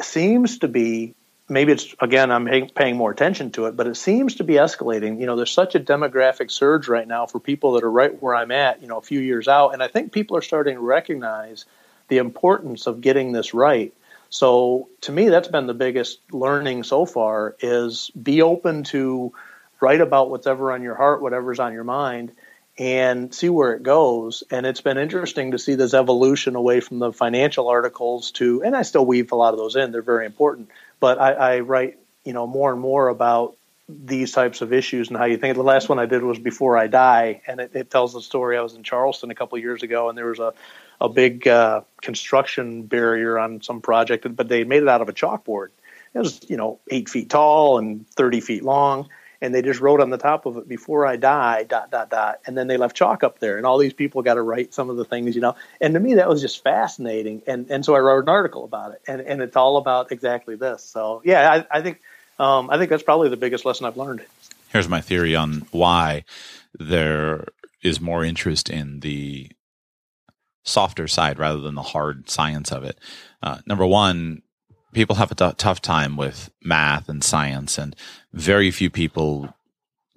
seems to be maybe it's again i'm paying more attention to it but it seems to be escalating you know there's such a demographic surge right now for people that are right where i'm at you know a few years out and i think people are starting to recognize the importance of getting this right so to me, that's been the biggest learning so far is be open to write about what's ever on your heart, whatever's on your mind, and see where it goes. And it's been interesting to see this evolution away from the financial articles to, and I still weave a lot of those in. They're very important, but I, I write, you know, more and more about these types of issues and how you think. The last one I did was Before I Die, and it, it tells the story. I was in Charleston a couple years ago, and there was a a big uh, construction barrier on some project, but they made it out of a chalkboard. It was, you know, eight feet tall and 30 feet long. And they just wrote on the top of it, before I die, dot, dot, dot. And then they left chalk up there. And all these people got to write some of the things, you know. And to me, that was just fascinating. And, and so I wrote an article about it. And, and it's all about exactly this. So, yeah, I, I think, um, I think that's probably the biggest lesson I've learned. Here's my theory on why there is more interest in the softer side rather than the hard science of it. Uh, number one, people have a t- tough time with math and science, and very few people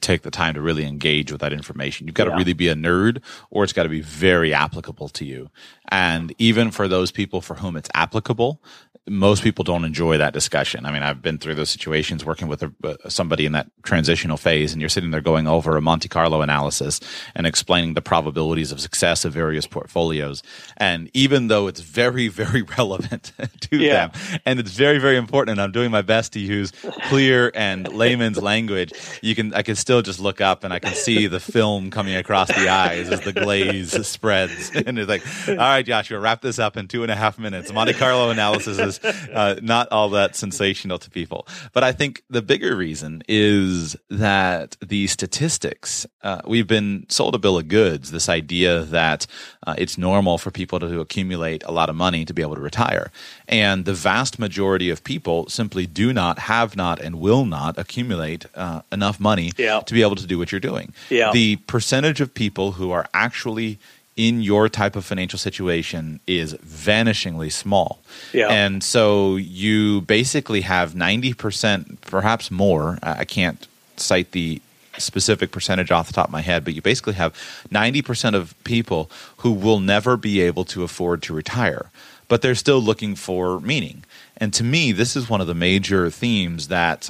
take the time to really engage with that information. You've got yeah. to really be a nerd or it's got to be very applicable to you. And even for those people for whom it's applicable, most people don't enjoy that discussion. I mean, I've been through those situations working with a, uh, somebody in that transitional phase, and you're sitting there going over a Monte Carlo analysis and explaining the probabilities of success of various portfolios. And even though it's very, very relevant to yeah. them, and it's very, very important, and I'm doing my best to use clear and layman's language, you can I can still just look up and I can see the film coming across the eyes as the glaze spreads, and it's like, all right, Joshua, wrap this up in two and a half minutes. Monte Carlo analysis is uh, not all that sensational to people. But I think the bigger reason is that the statistics, uh, we've been sold a bill of goods, this idea that uh, it's normal for people to accumulate a lot of money to be able to retire. And the vast majority of people simply do not, have not, and will not accumulate uh, enough money yeah. to be able to do what you're doing. Yeah. The percentage of people who are actually in your type of financial situation is vanishingly small. Yeah. And so you basically have 90%, perhaps more. I can't cite the specific percentage off the top of my head, but you basically have 90% of people who will never be able to afford to retire, but they're still looking for meaning. And to me, this is one of the major themes that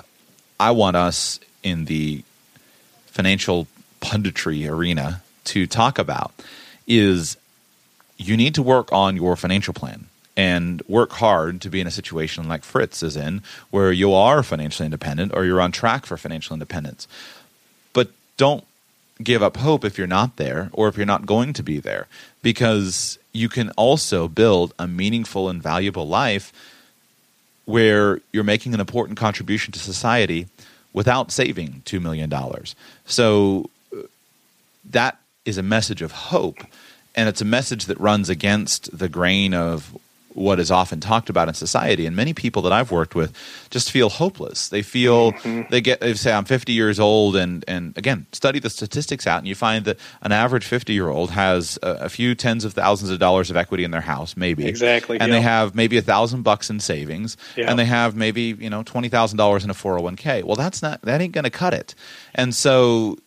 I want us in the financial punditry arena to talk about is you need to work on your financial plan and work hard to be in a situation like Fritz is in, where you are financially independent or you're on track for financial independence. But don't give up hope if you're not there or if you're not going to be there, because you can also build a meaningful and valuable life where you're making an important contribution to society without saving $2 million. So uh, that is a message of hope, and it's a message that runs against the grain of what is often talked about in society. And many people that I've worked with just feel hopeless. They feel mm-hmm. they get they say I'm 50 years old, and and again study the statistics out, and you find that an average 50 year old has a, a, few tens of thousands of dollars of equity in their house, maybe exactly, and yeah. they have maybe a thousand bucks in savings, yeah. and they have maybe you know twenty thousand dollars in a 401k. Well, that's not that ain't going to cut it, and so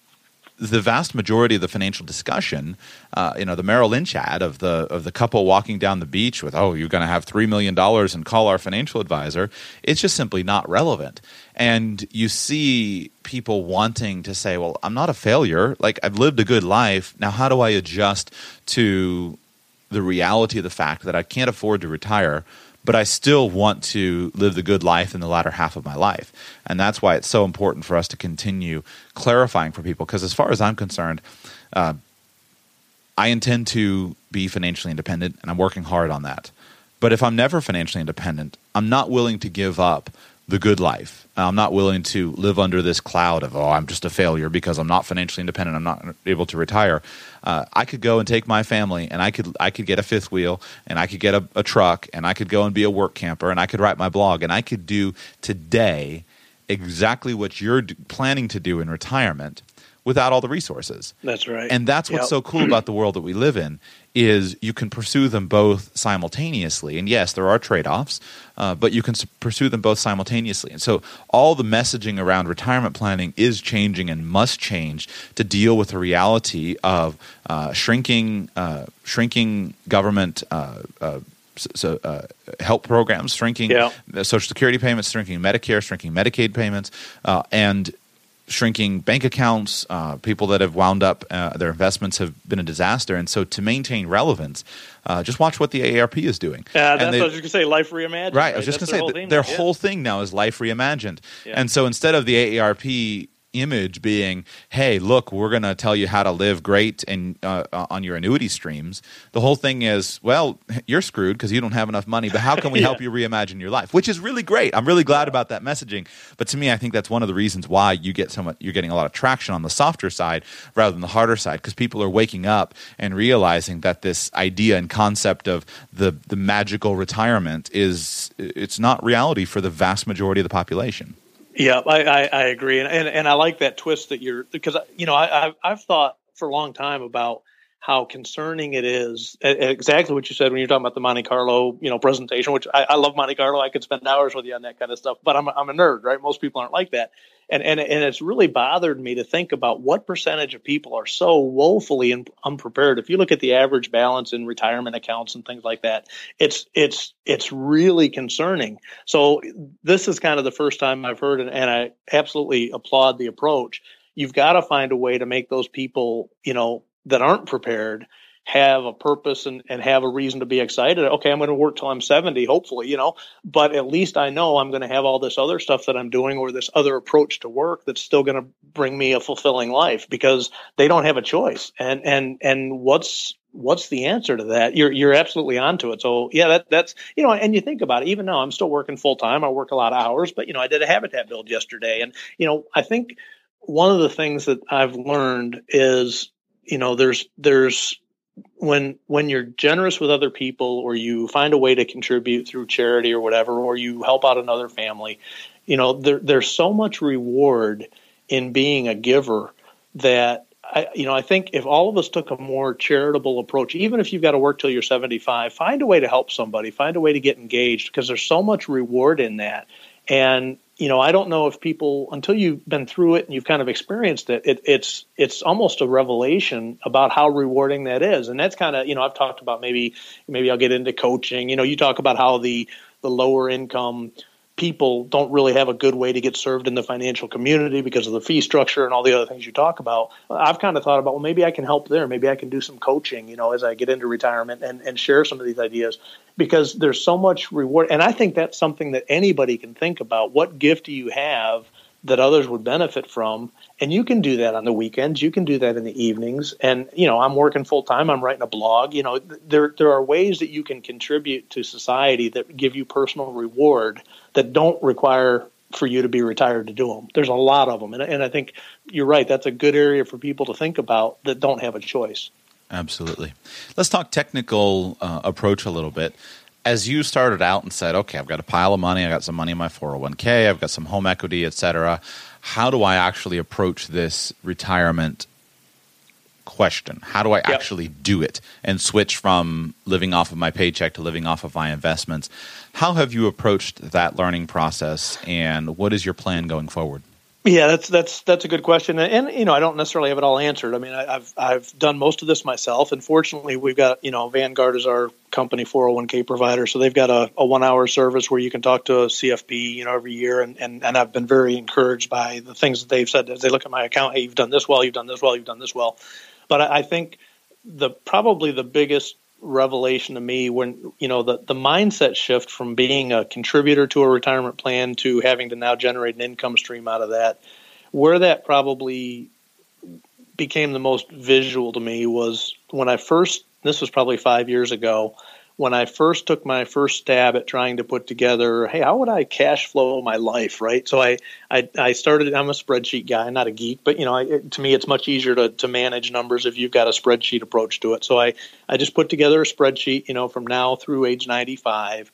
the vast majority of the financial discussion, uh, you know, the Merrill Lynch ad of the of the couple walking down the beach with, "Oh, you're going to have three million dollars and call our financial advisor," it's just simply not relevant. And you see people wanting to say, "Well, I'm not a failure. Like I've lived a good life. Now, how do I adjust to the reality of the fact that I can't afford to retire?" But I still want to live the good life in the latter half of my life. And that's why it's so important for us to continue clarifying for people. Because as far as I'm concerned, uh, I intend to be financially independent and I'm working hard on that. But if I'm never financially independent, I'm not willing to give up the good life. I'm not willing to live under this cloud of, oh, I'm just a failure because I'm not financially independent. I'm not able to retire. Uh, I could go and take my family and I could, I could get a fifth wheel and I could get a, a truck and I could go and be a work camper and I could write my blog and I could do today exactly what you're planning to do in retirement without all the resources. That's right. And that's what's yep. so cool about the world that we live in is you can pursue them both simultaneously. And yes, there are trade-offs, uh, but you can pursue them both simultaneously. And so all the messaging around retirement planning is changing and must change to deal with the reality of uh, shrinking, uh, shrinking government. Uh, uh, so, uh, help programs, shrinking yeah. Social Security payments, shrinking Medicare, shrinking Medicaid payments, and shrinking bank accounts, uh, people that have wound up, uh, their investments have been a disaster. And so to maintain relevance, uh, just watch what the AARP is doing. Yeah, that's they, what I was just going to say, Life Reimagined. Right, right? I was just going to say, whole their whole thing now is Life Reimagined. Yeah. And so instead of the AARP image being, hey, look, we're going to tell you how to live great and uh, uh, on your annuity streams. The whole thing is, well, you're screwed because you don't have enough money. But how can we yeah. help you reimagine your life? Which is really great. I'm really glad about that messaging. But to me, I think that's one of the reasons why you get so much, you're getting a lot of traction on the softer side rather than the harder side because people are waking up and realizing that this idea and concept of the the magical retirement is it's not reality for the vast majority of the population. Yeah, I, I, I agree, and, and and I like that twist that you're because you know I I've, I've thought for a long time about how concerning it is. Exactly what you said when you're talking about the Monte Carlo, you know, presentation. Which I, I love Monte Carlo. I could spend hours with you on that kind of stuff. But I'm I'm a nerd, right? Most people aren't like that, and and and it's really bothered me to think about what percentage of people are so woefully unprepared. If you look at the average balance in retirement accounts and things like that, it's it's it's really concerning. So this is kind of the first time I've heard, and, and I absolutely applaud the approach. You've got to find a way to make those people, you know, that aren't prepared have a purpose and, and have a reason to be excited. Okay, I'm going to work till I'm 70, hopefully, you know, but at least I know I'm going to have all this other stuff that I'm doing or this other approach to work that's still going to bring me a fulfilling life because they don't have a choice. And, and, and what's, what's the answer to that? You're, you're absolutely onto it. So yeah, that, that's, you know, and you think about it, even now I'm still working full time. I work a lot of hours, but you know, I did a habitat build yesterday and, you know, I think one of the things that I've learned is you know there's there's when when you're generous with other people or you find a way to contribute through charity or whatever or you help out another family you know there, there's so much reward in being a giver that I, you know, I think if all of us took a more charitable approach, even if you've got to work till you're 75, find a way to help somebody, find a way to get engaged because there's so much reward in that. And you know, I don't know if people until you've been through it and you've kind of experienced it, it it's it's almost a revelation about how rewarding that is. And that's kind of, you know, I've talked about maybe maybe I'll get into coaching. You know, you talk about how the the lower income people don't really have a good way to get served in the financial community because of the fee structure and all the other things you talk about. I've kind of thought about, well, maybe I can help there. Maybe I can do some coaching, you know, as I get into retirement and, and share some of these ideas because there's so much reward. And I think that's something that anybody can think about. What gift do you have that others would benefit from? And you can do that on the weekends. You can do that in the evenings. And, you know, I'm working full time. I'm writing a blog. You know, there, there are ways that you can contribute to society that give you personal reward that don't require for you to be retired to do them. There's a lot of them, and, and I think you're right. That's a good area for people to think about that don't have a choice. Absolutely. Let's talk technical uh, approach a little bit. As you started out and said, "Okay, I've got a pile of money. I got some money in my 401k. I've got some home equity, etc." How do I actually approach this retirement question. How do I yep. actually do it and switch from living off of my paycheck to living off of my investments? How have you approached that learning process and what is your plan going forward? Yeah, that's that's that's a good question, and, you know I don't necessarily have it all answered. I mean, I, have I've done most of this myself, and fortunately, we've got you know Vanguard is our company 401k provider, so they've got a, a one hour service where you can talk to a CFP you know every year, and, and and I've been very encouraged by the things that they've said as they look at my account. Hey, you've done this well, you've done this well, you've done this well. But I, I think the probably the biggest revelation to me when you know the the mindset shift from being a contributor to a retirement plan to having to now generate an income stream out of that where that probably became the most visual to me was when I first this was probably 5 years ago when I first took my first stab at trying to put together, hey, how would I cash flow my life, right? So I, I, I started. I'm a spreadsheet guy, not a geek, but you know, I, to me, it's much easier to, to manage numbers if you've got a spreadsheet approach to it. So I, I just put together a spreadsheet, you know, from now through age 95,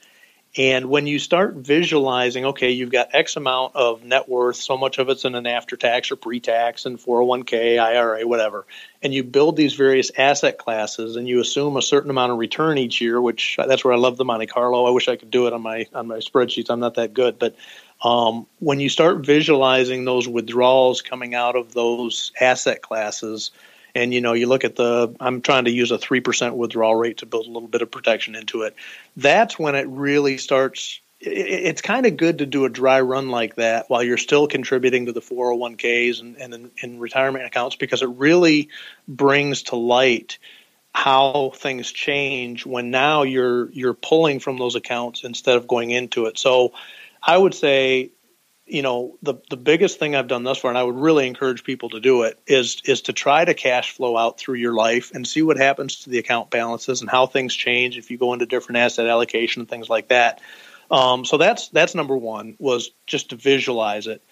and when you start visualizing, okay, you've got X amount of net worth, so much of it's in an after tax or pre tax and 401k, IRA, whatever, and you build these various asset classes and you assume a certain amount of return each year, which that's where I love the Monte Carlo. I wish I could do it on my on my spreadsheets. I'm not that good, but um, when you start visualizing those withdrawals coming out of those asset classes, and you know you look at the i'm trying to use a 3% withdrawal rate to build a little bit of protection into it. That's when it really starts it's kind of good to do a dry run like that while you're still contributing to the 401ks and, and retirement accounts because it really brings to light how things change when now you're you're pulling from those accounts instead of going into it. So i would say you know the the biggest thing I've done thus far, and I would really encourage people to do it, is is to try to cash flow out through your life and see what happens to the account balances and how things change if you go into different asset allocation and things like that. Um, so that's that's number one was just to visualize it.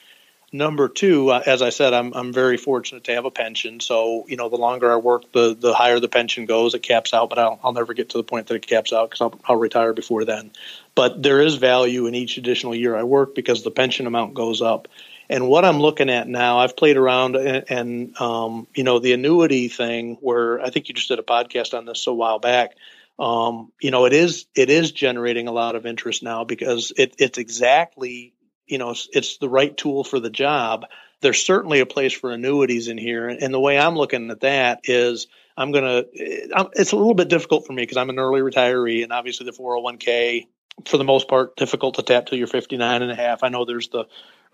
Number two, uh, as I said, I'm I'm very fortunate to have a pension. So you know, the longer I work, the the higher the pension goes. It caps out, but I'll I'll never get to the point that it caps out because I'll I'll retire before then. But there is value in each additional year I work because the pension amount goes up. And what I'm looking at now, I've played around and, and um, you know, the annuity thing where I think you just did a podcast on this a while back. Um, you know, it is it is generating a lot of interest now because it, it's exactly you know it's, the right tool for the job. There's certainly a place for annuities in here, and the way I'm looking at that is I'm gonna. It's a little bit difficult for me because I'm an early retiree, and obviously the 401k for the most part difficult to tap till you're 59 and a half. I know there's the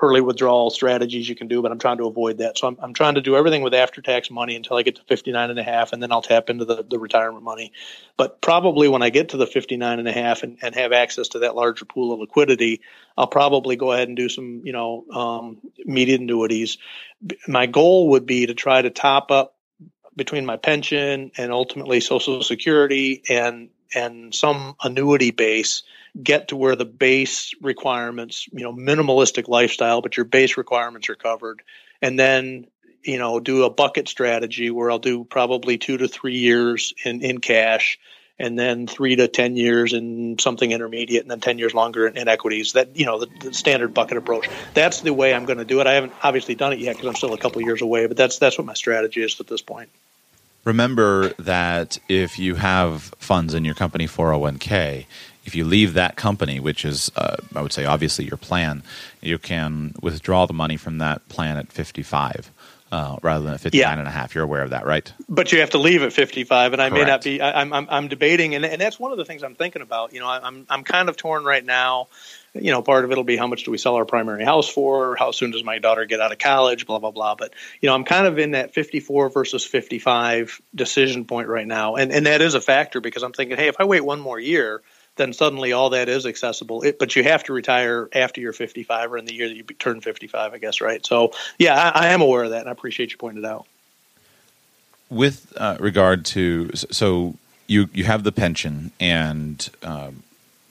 early withdrawal strategies you can do, but I'm trying to avoid that. So I'm, I'm trying to do everything with after tax money until I get to 59 and a half, and then I'll tap into the, the retirement money. But probably when I get to the 59 and a half and, and have access to that larger pool of liquidity, I'll probably go ahead and do some, you know, um, immediate annuities. My goal would be to try to top up between my pension and ultimately Social Security and and some annuity base get to where the base requirements, you know, minimalistic lifestyle, but your base requirements are covered. And then, you know, do a bucket strategy where I'll do probably two to three years in, in cash and then three to 10 years in something intermediate and then 10 years longer in, in equities that, you know, the, the, standard bucket approach. That's the way I'm going to do it. I haven't obviously done it yet because I'm still a couple years away, but that's, that's what my strategy is at this point. Remember that if you have funds in your company 401k, if you leave that company, which is, uh, I would say, obviously your plan, you can withdraw the money from that plan at 55. Uh, rather than at 59 yeah. and a half. You're aware of that, right? But you have to leave at 55, and I Correct. may not be. I, am I'm, I'm debating, and, and that's one of the things I'm thinking about. You know, I'm I'm kind of torn right now. You know, part of it'll be how much do we sell our primary house for? How soon does my daughter get out of college? Blah blah blah. But you know, I'm kind of in that 54 versus 55 decision point right now, and and that is a factor because I'm thinking, hey, if I wait one more year, then suddenly all that is accessible. It, but you have to retire after you're 55 or in the year that you turn 55, I guess, right? So, yeah, I, I am aware of that, and I appreciate you pointing it out. With uh, regard to, so you you have the pension, and um,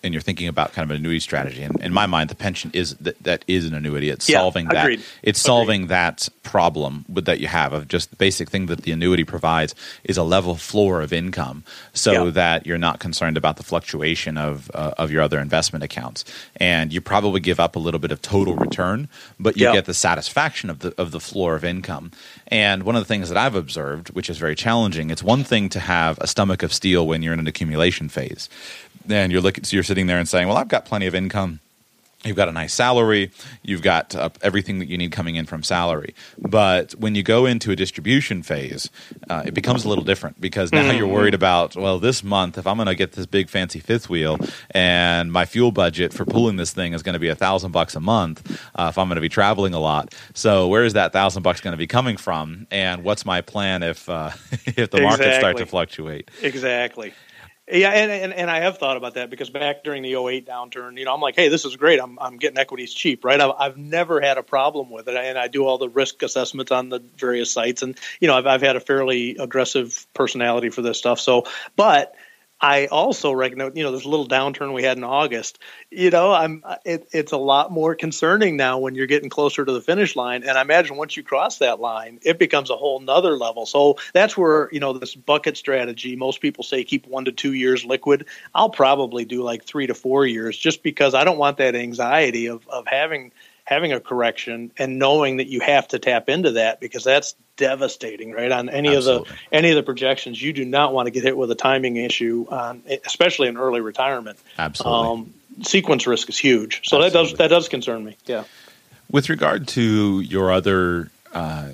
and you're thinking about kind of an annuity strategy. And in my mind, the pension is that, that is an annuity. It's yeah, solving that. Agreed. It's solving agreed. that problem with, that you have of just the basic thing that the annuity provides is a level floor of income, so yeah. that you're not concerned about the fluctuation of uh, of your other investment accounts. And you probably give up a little bit of total return, but you yeah. get the satisfaction of the of the floor of income. And one of the things that I've observed, which is very challenging, it's one thing to have a stomach of steel when you're in an accumulation phase and you're looking, so you're sitting there and saying, "Well, I've got plenty of income." You've got a nice salary. You've got uh, everything that you need coming in from salary. But when you go into a distribution phase, uh, it becomes a little different because now mm-hmm. you're worried about, well, this month, if I'm going to get this big fancy fifth wheel and my fuel budget for pulling this thing is going to be a thousand bucks a month, uh, if I'm going to be traveling a lot. So where is that thousand bucks going to be coming from? And what's my plan if, uh, if the markets exactly. start to fluctuate? Exactly. Yeah, and, and, and I have thought about that because back during the 08 downturn, you know, I'm like, hey, this is great. I'm I'm getting equities cheap, right? I've, I've never had a problem with it, and I do all the risk assessments on the various sites, and you know, I've I've had a fairly aggressive personality for this stuff. So, but I also recognize, you know, a little downturn we had in August. You know, I'm it, it's a lot more concerning now when you're getting closer to the finish line. And I imagine once you cross that line, it becomes a whole nother level. So that's where you know this bucket strategy. Most people say keep one to two years liquid. I'll probably do like three to four years, just because I don't want that anxiety of of having having a correction and knowing that you have to tap into that because that's devastating, right? On any Absolutely. of the any of the projections, you do not want to get hit with a timing issue, on, especially in early retirement. Absolutely, um, sequence risk is huge, so Absolutely. that does that does concern me. Yeah. With regard to your other, uh,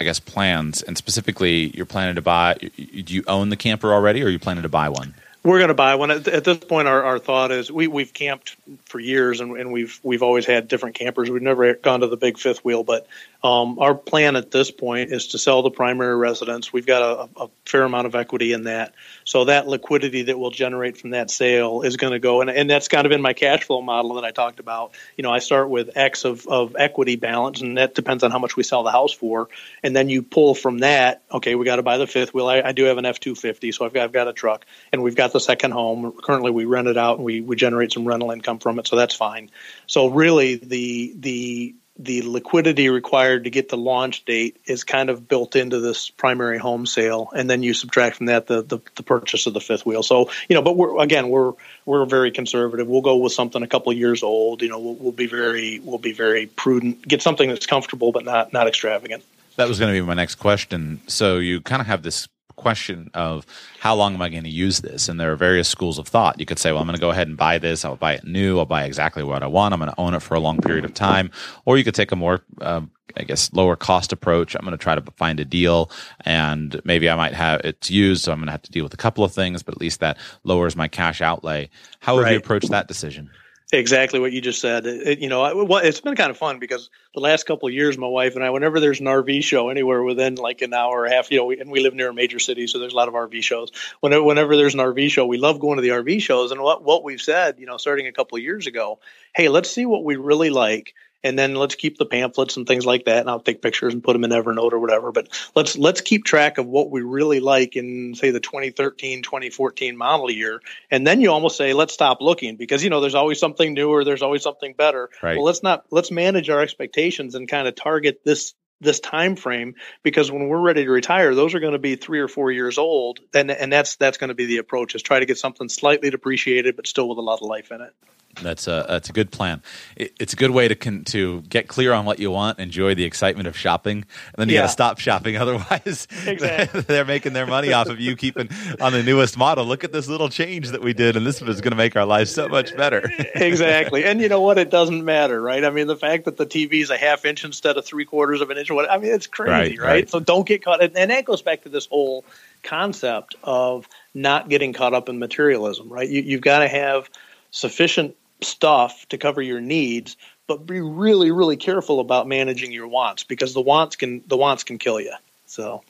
I guess plans, and specifically, you're planning to buy. Do you own the camper already, or are you planning to buy one? We're going to buy one. At, this point, our, our thought is we we've camped for years, and, and we've we've always had different campers. We've never gone to the big fifth wheel, but um, our plan at this point is to sell the primary residence. We've got a, a, fair amount of equity in that, so that liquidity that we'll generate from that sale is going to go, and, and that's kind of in my cash flow model that I talked about. You know, I start with X of, of equity balance, and that depends on how much we sell the house for, and then you pull from that. Okay, we got to buy the fifth wheel. I, I do have an F two fifty, so I've got I've got a truck, and we've got the second home. Currently, we rent it out, and we we generate some rental income from it, so that's fine. So really, the the the liquidity required to get the launch date is kind of built into this primary home sale, and then you subtract from that the, the, the purchase of the fifth wheel. So you know, but we're again we're we're very conservative. We'll go with something a couple years old. You know, we'll, we'll be very we'll be very prudent. Get something that's comfortable but not not extravagant. That was going to be my next question. So you kind of have this question of how long am I going to use this? And there are various schools of thought. You could say, well, I'm going to go ahead and buy this. I'll buy it new. I'll buy exactly what I want. I'm going to own it for a long period of time. Or you could take a more, uh, I guess, lower cost approach. I'm going to try to find a deal and maybe I might have it's used. So I'm going to have to deal with a couple of things, but at least that lowers my cash outlay. How have right. you approached that decision? Exactly what you just said. It, you know, it, it's been kind of fun because the last couple of years, my wife and I, whenever there's an RV show anywhere within like an hour or a half, you know, we, and we live near a major city, so there's a lot of RV shows. Whenever, whenever there's an RV show, we love going to the RV shows. And what what we've said, you know, starting a couple of years ago, hey, let's see what we really like and then let's keep the pamphlets and things like that and i'll take pictures and put them in evernote or whatever but let's let's keep track of what we really like in say the 2013 2014 model year and then you almost say let's stop looking because you know there's always something newer there's always something better right. well let's not let's manage our expectations and kind of target this this time frame because when we're ready to retire those are going to be three or four years old and and that's that's going to be the approach is try to get something slightly depreciated but still with a lot of life in it that's a that's a good plan. It, it's a good way to con, to get clear on what you want, enjoy the excitement of shopping, and then you yeah. got to stop shopping. Otherwise, exactly. they're making their money off of you keeping on the newest model. Look at this little change that we did, and this is going to make our lives so much better. exactly, and you know what? It doesn't matter, right? I mean, the fact that the TV is a half inch instead of three quarters of an inch. What I mean, it's crazy, right? right? right. So don't get caught, and that goes back to this whole concept of not getting caught up in materialism, right? You, you've got to have sufficient stuff to cover your needs, but be really, really careful about managing your wants because the wants can the wants can kill you. So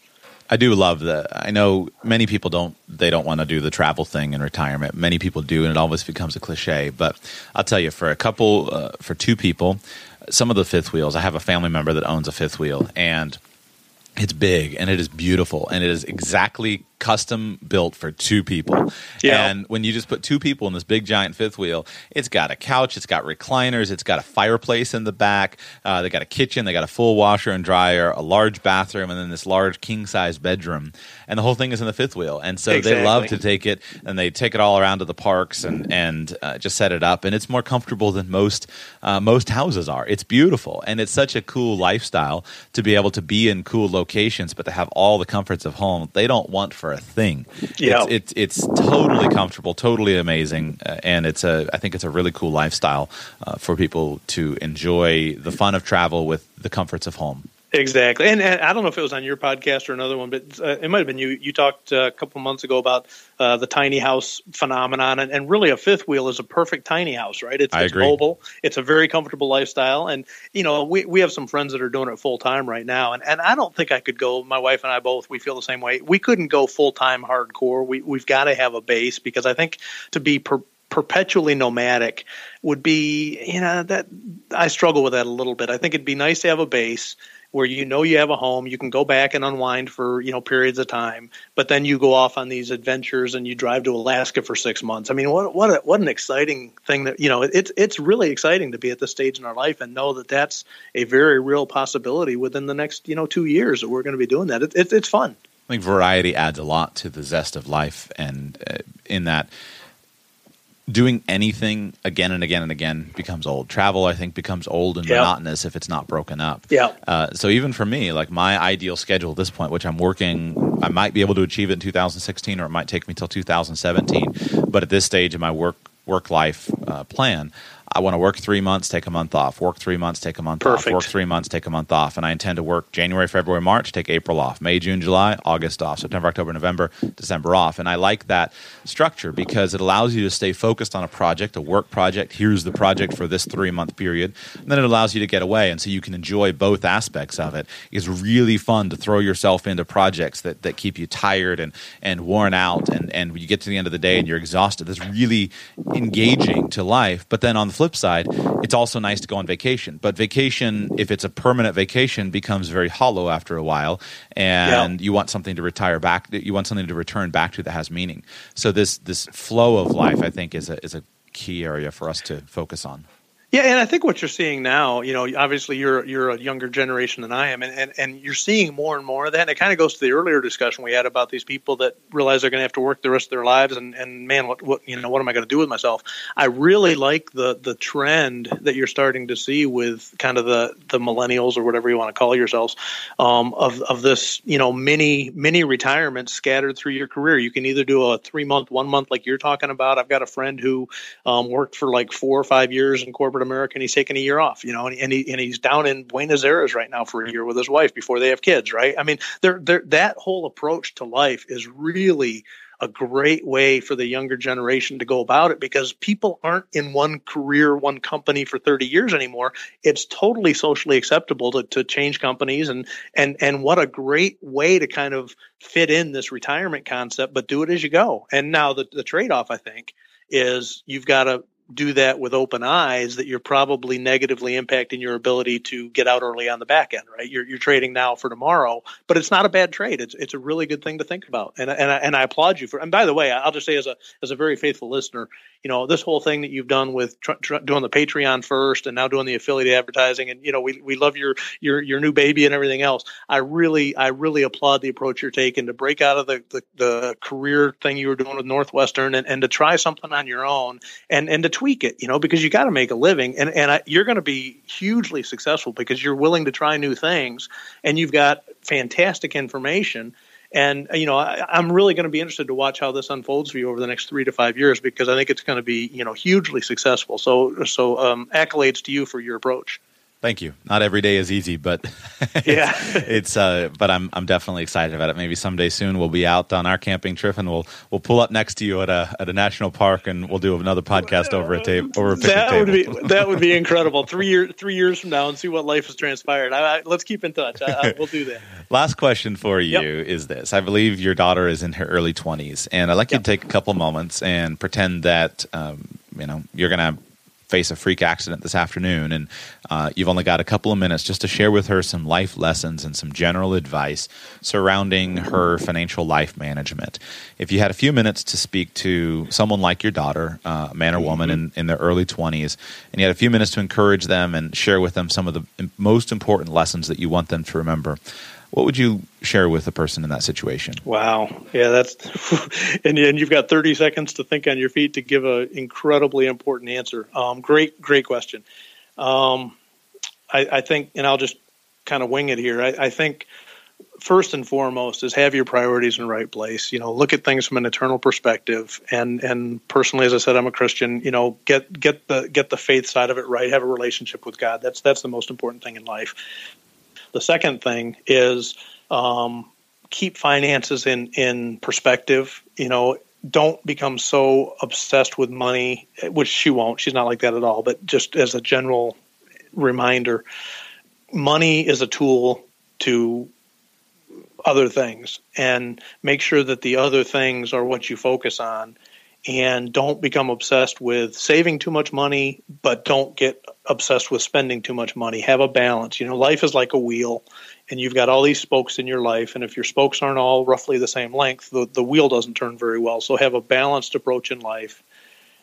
I do love that. I know many people don't they don't want to do the travel thing in retirement. Many people do, and it always becomes a cliche. But I'll tell you, for a couple, uh, for two people, some of the fifth wheels. I have a family member that owns a fifth wheel, and it's big and it is beautiful and it is exactly custom built for two people. Yeah. And when you just put two people in this big giant fifth wheel, it's got a couch, it's got recliners, it's got a fireplace in the back, uh, they got a kitchen, they got a full washer and dryer, a large bathroom, and then this large king size bedroom. And the whole thing is in the fifth wheel. And so exactly. they love to take it and they take it all around to the parks and and uh, just set it up. And it's more comfortable than most uh, most houses are. It's beautiful and it's such a cool lifestyle to be able to be in cool locations, but to have all the comforts of home. They don't want for a thing. Yeah, it's, it's, it's totally comfortable, totally amazing, uh, and it's a I think it's a really cool lifestyle uh, for people to enjoy the fun of travel with the comforts of home. Exactly, and, and, I don't know if it was on your podcast or another one, but uh, it might have been you. You talked uh, a couple months ago about uh, the tiny house phenomenon, and, and, really a fifth wheel is a perfect tiny house, right? It's, it's mobile, it's a very comfortable lifestyle, and you know we we have some friends that are doing it full time right now, and and I don't think I could go. My wife and I both we feel the same way. We couldn't go full time hardcore. We we've got to have a base because I think to be per, perpetually nomadic would be you know that I struggle with that a little bit. I think it'd be nice to have a base where you know you have a home, you can go back and unwind for you know periods of time, but then you go off on these adventures and you drive to Alaska for six months. I mean, what what a, what an exciting thing that you know it's it's really exciting to be at this stage in our life and know that that's a very real possibility within the next you know two years that we're going to be doing that. It, it, it's fun. I think variety adds a lot to the zest of life, and uh, in that doing anything again and again and again becomes old. Travel, I think, becomes old and monotonous if it's not broken up. Yeah. Uh, so even for me, like my ideal schedule at this point, which I'm working, I might be able to achieve it in 2016, or it might take me till 2017. But at this stage of my work work life uh, plan, I want to work three months, take a month off. Work three months, take a month Perfect. off. Work three months, take a month off. And I intend to work January, February, March, take April off. May, June, July, August off. September, October, November, December off. And I like that structure because it allows you to stay focused on a project, a work project. Here's the project for this three month period. And then it allows you to get away. And so you can enjoy both aspects of it. It's really fun to throw yourself into projects that, that keep you tired and, and worn out. And, and when you get to the end of the day and you're exhausted. That's really engaging to life. But then on the flip side, it's also nice to go on vacation. But vacation, if it's a permanent vacation, becomes very hollow after a while, and yeah. you want something to retire back. You want something to return back to that has meaning. So this this flow of life, I think, is a is a key area for us to focus on. Yeah, and I think what you're seeing now, you know, obviously you're you're a younger generation than I am, and, and, and you're seeing more and more of that. And it kind of goes to the earlier discussion we had about these people that realize they're going to have to work the rest of their lives, and, and man, what what you know, what am I going to do with myself? I really like the the trend that you're starting to see with kind of the the millennials or whatever you want to call yourselves, um, of of this you know mini mini retirement scattered through your career. You can either do a three month, one month like you're talking about. I've got a friend who um, worked for like four or five years in corporate corporate America and he's taking a year off, you know, and, and, he, and he's down in Buenos Aires right now for a year with his wife before they have kids, right? I mean, they're, they're, that whole approach to life is really a great way for the younger generation to go about it because people aren't in one career, one company for 30 years anymore. It's totally socially acceptable to, to change companies and and and what a great way to kind of fit in this retirement concept, but do it as you go. And now the, the trade-off, I think, is you've got to do that with open eyes that you're probably negatively impacting your ability to get out early on the back end, right? You're, you're trading now for tomorrow, but it's not a bad trade. It's, it's a really good thing to think about. And, and, I, and I applaud you for, and by the way, I'll just say as a, as a very faithful listener, you know, this whole thing that you've done with tr- tr- doing the Patreon first and now doing the affiliate advertising. And, you know, we, we love your, your, your new baby and everything else. I really, I really applaud the approach you're taking to break out of the, the, the career thing you were doing with Northwestern and, and to try something on your own and, and to tweak it, you know, because you got to make a living and, and I, you're going to be hugely successful because you're willing to try new things and you've got fantastic information. And you know, I, am really going to be interested to watch how this unfolds for you over the next three to five years because I think it's going to be you know hugely successful. So so um, accolades to you for your approach. Thank you. Not every day is easy, but yeah, it's. Uh, but I'm I'm definitely excited about it. Maybe someday soon we'll be out on our camping trip and we'll we'll pull up next to you at a at a national park and we'll do another podcast over a tape over a picnic that table. would be that would be incredible. three years three years from now and see what life has transpired. I, I, let's keep in touch. I, we'll do that. Last question for you Yep. is this: I believe your daughter is in her early 20s, and I'd like you to take a couple moments and pretend that um, you know you're going to face a freak accident this afternoon, and uh, you've only got a couple of minutes just to share with her some life lessons and some general advice surrounding her financial life management. If you had a few minutes to speak to someone like your daughter, uh, a man or woman in, in their early 20s, and you had a few minutes to encourage them and share with them some of the most important lessons that you want them to remember, what would you share with a person in that situation? Wow. Yeah, that's and, and you've got 30 seconds to think on your feet to give an incredibly important answer. Um, great, great question. Um, I, I think, and I'll just kind of wing it here. I, I think first and foremost is have your priorities in the right place. You know, look at things from an eternal perspective. And and personally, as I said, I'm a Christian. You know, get get the get the faith side of it right. Have a relationship with God. That's that's the most important thing in life. The second thing is um, keep finances in in perspective. You know, don't become so obsessed with money, which she won't. She's not like that at all. But just as a general reminder, money is a tool to other things, and make sure that the other things are what you focus on. And don't become obsessed with saving too much money, but don't get obsessed with spending too much money. Have a balance. You know, life is like a wheel, and you've got all these spokes in your life. And if your spokes aren't all roughly the same length, the, the wheel doesn't turn very well. So have a balanced approach in life,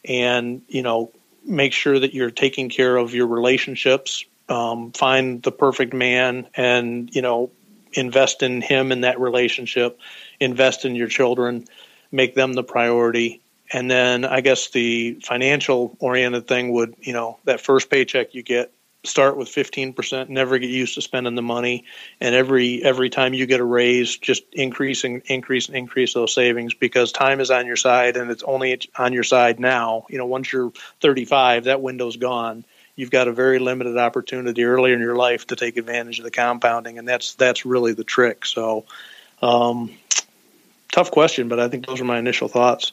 and you know, make sure that you're taking care of your relationships. Um, find the perfect man, and you know, invest in him in that relationship. Invest in your children. Make them the priority and then I guess the financial oriented thing would, you know, that first paycheck you get, start with 15%, never get used to spending the money. And every, every time you get a raise, just increase and increase and increase those savings because time is on your side and it's only on your side now. You know, once you're 35, that window's gone. You've got a very limited opportunity earlier in your life to take advantage of the compounding. And that's, that's really the trick. So, um, tough question, but I think those are my initial thoughts.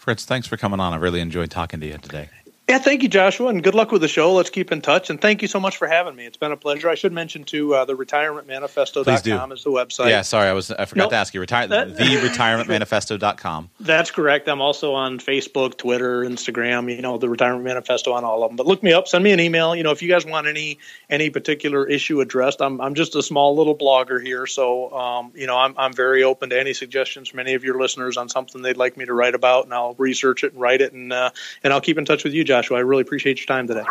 Fritz, thanks for coming on. I really enjoyed talking to you today. Yeah, thank you, Joshua, and good luck with the show. Let's keep in touch, and thank you so much for having me. It's been a pleasure. I should mention too, uh, the retirementmanifesto.com is the website. Yeah, sorry, I was I forgot Nope. to ask you. Retire That- the retirementmanifesto.com. That's correct. I'm also on Facebook, Twitter, Instagram. You know, the Retirement Manifesto on all of them. But look me up. Send me an email. You know, if you guys want any any particular issue addressed, I'm I'm just a small little blogger here, so um, you know, I'm I'm very open to any suggestions from any of your listeners on something they'd like me to write about, and I'll research it and write it, and uh, and I'll keep in touch with you, Josh. Joshua. I really appreciate your time today.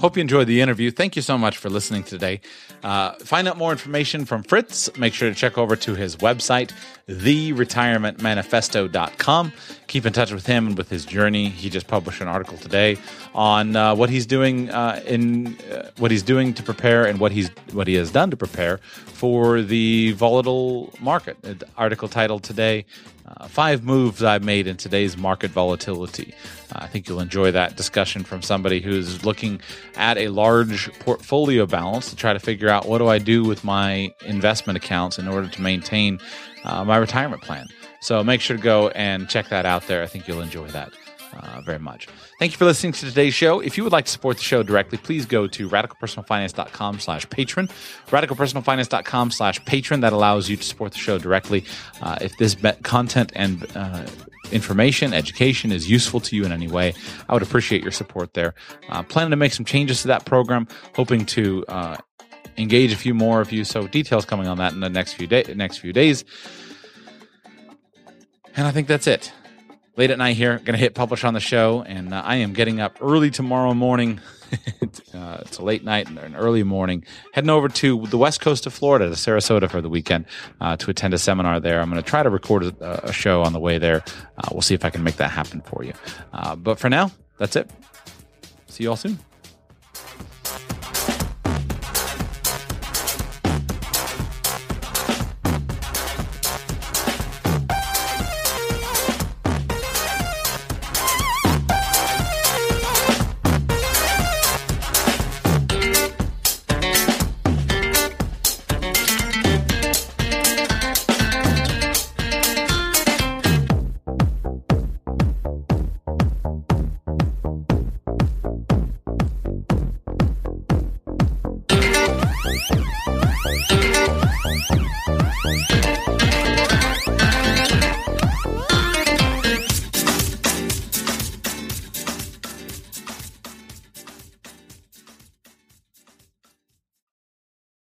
Hope you enjoyed the interview. Thank you so much for listening today. Uh, find out more information from Fritz. Make sure to check over to his website, theretirementmanifesto.com. Keep in touch with him and with his journey. He just published an article today on uh, what he's doing uh, in uh, what he's doing to prepare and what he's what he has done to prepare for the volatile market. Article titled today uh, five moves I've made in today's market volatility. Uh, I think you'll enjoy that discussion from somebody who's looking at a large portfolio balance to try to figure out what do I do with my investment accounts in order to maintain uh, my retirement plan. So make sure to go and check that out there. I think you'll enjoy that uh, very much. Thank you for listening to today's show. If you would like to support the show directly, please go to radicalpersonalfinance.com slash patron. Radicalpersonalfinance.com slash patron. That allows you to support the show directly. Uh, if this content and uh, information, education is useful to you in any way, I would appreciate your support there. Uh, planning to make some changes to that program, hoping to uh, engage a few more of you. So details coming on that in the next few day, next few days. And I think that's it late at night here. To hit publish on the show, and uh, I am getting up early tomorrow morning. uh, it's a late night and an early morning. Heading over to the west coast of Florida, to Sarasota for the weekend uh, to attend a seminar there. I'm going to try to record a, a, show on the way there. Uh, we'll see if I can make that happen for you. Uh, but for now, that's it. See you all soon.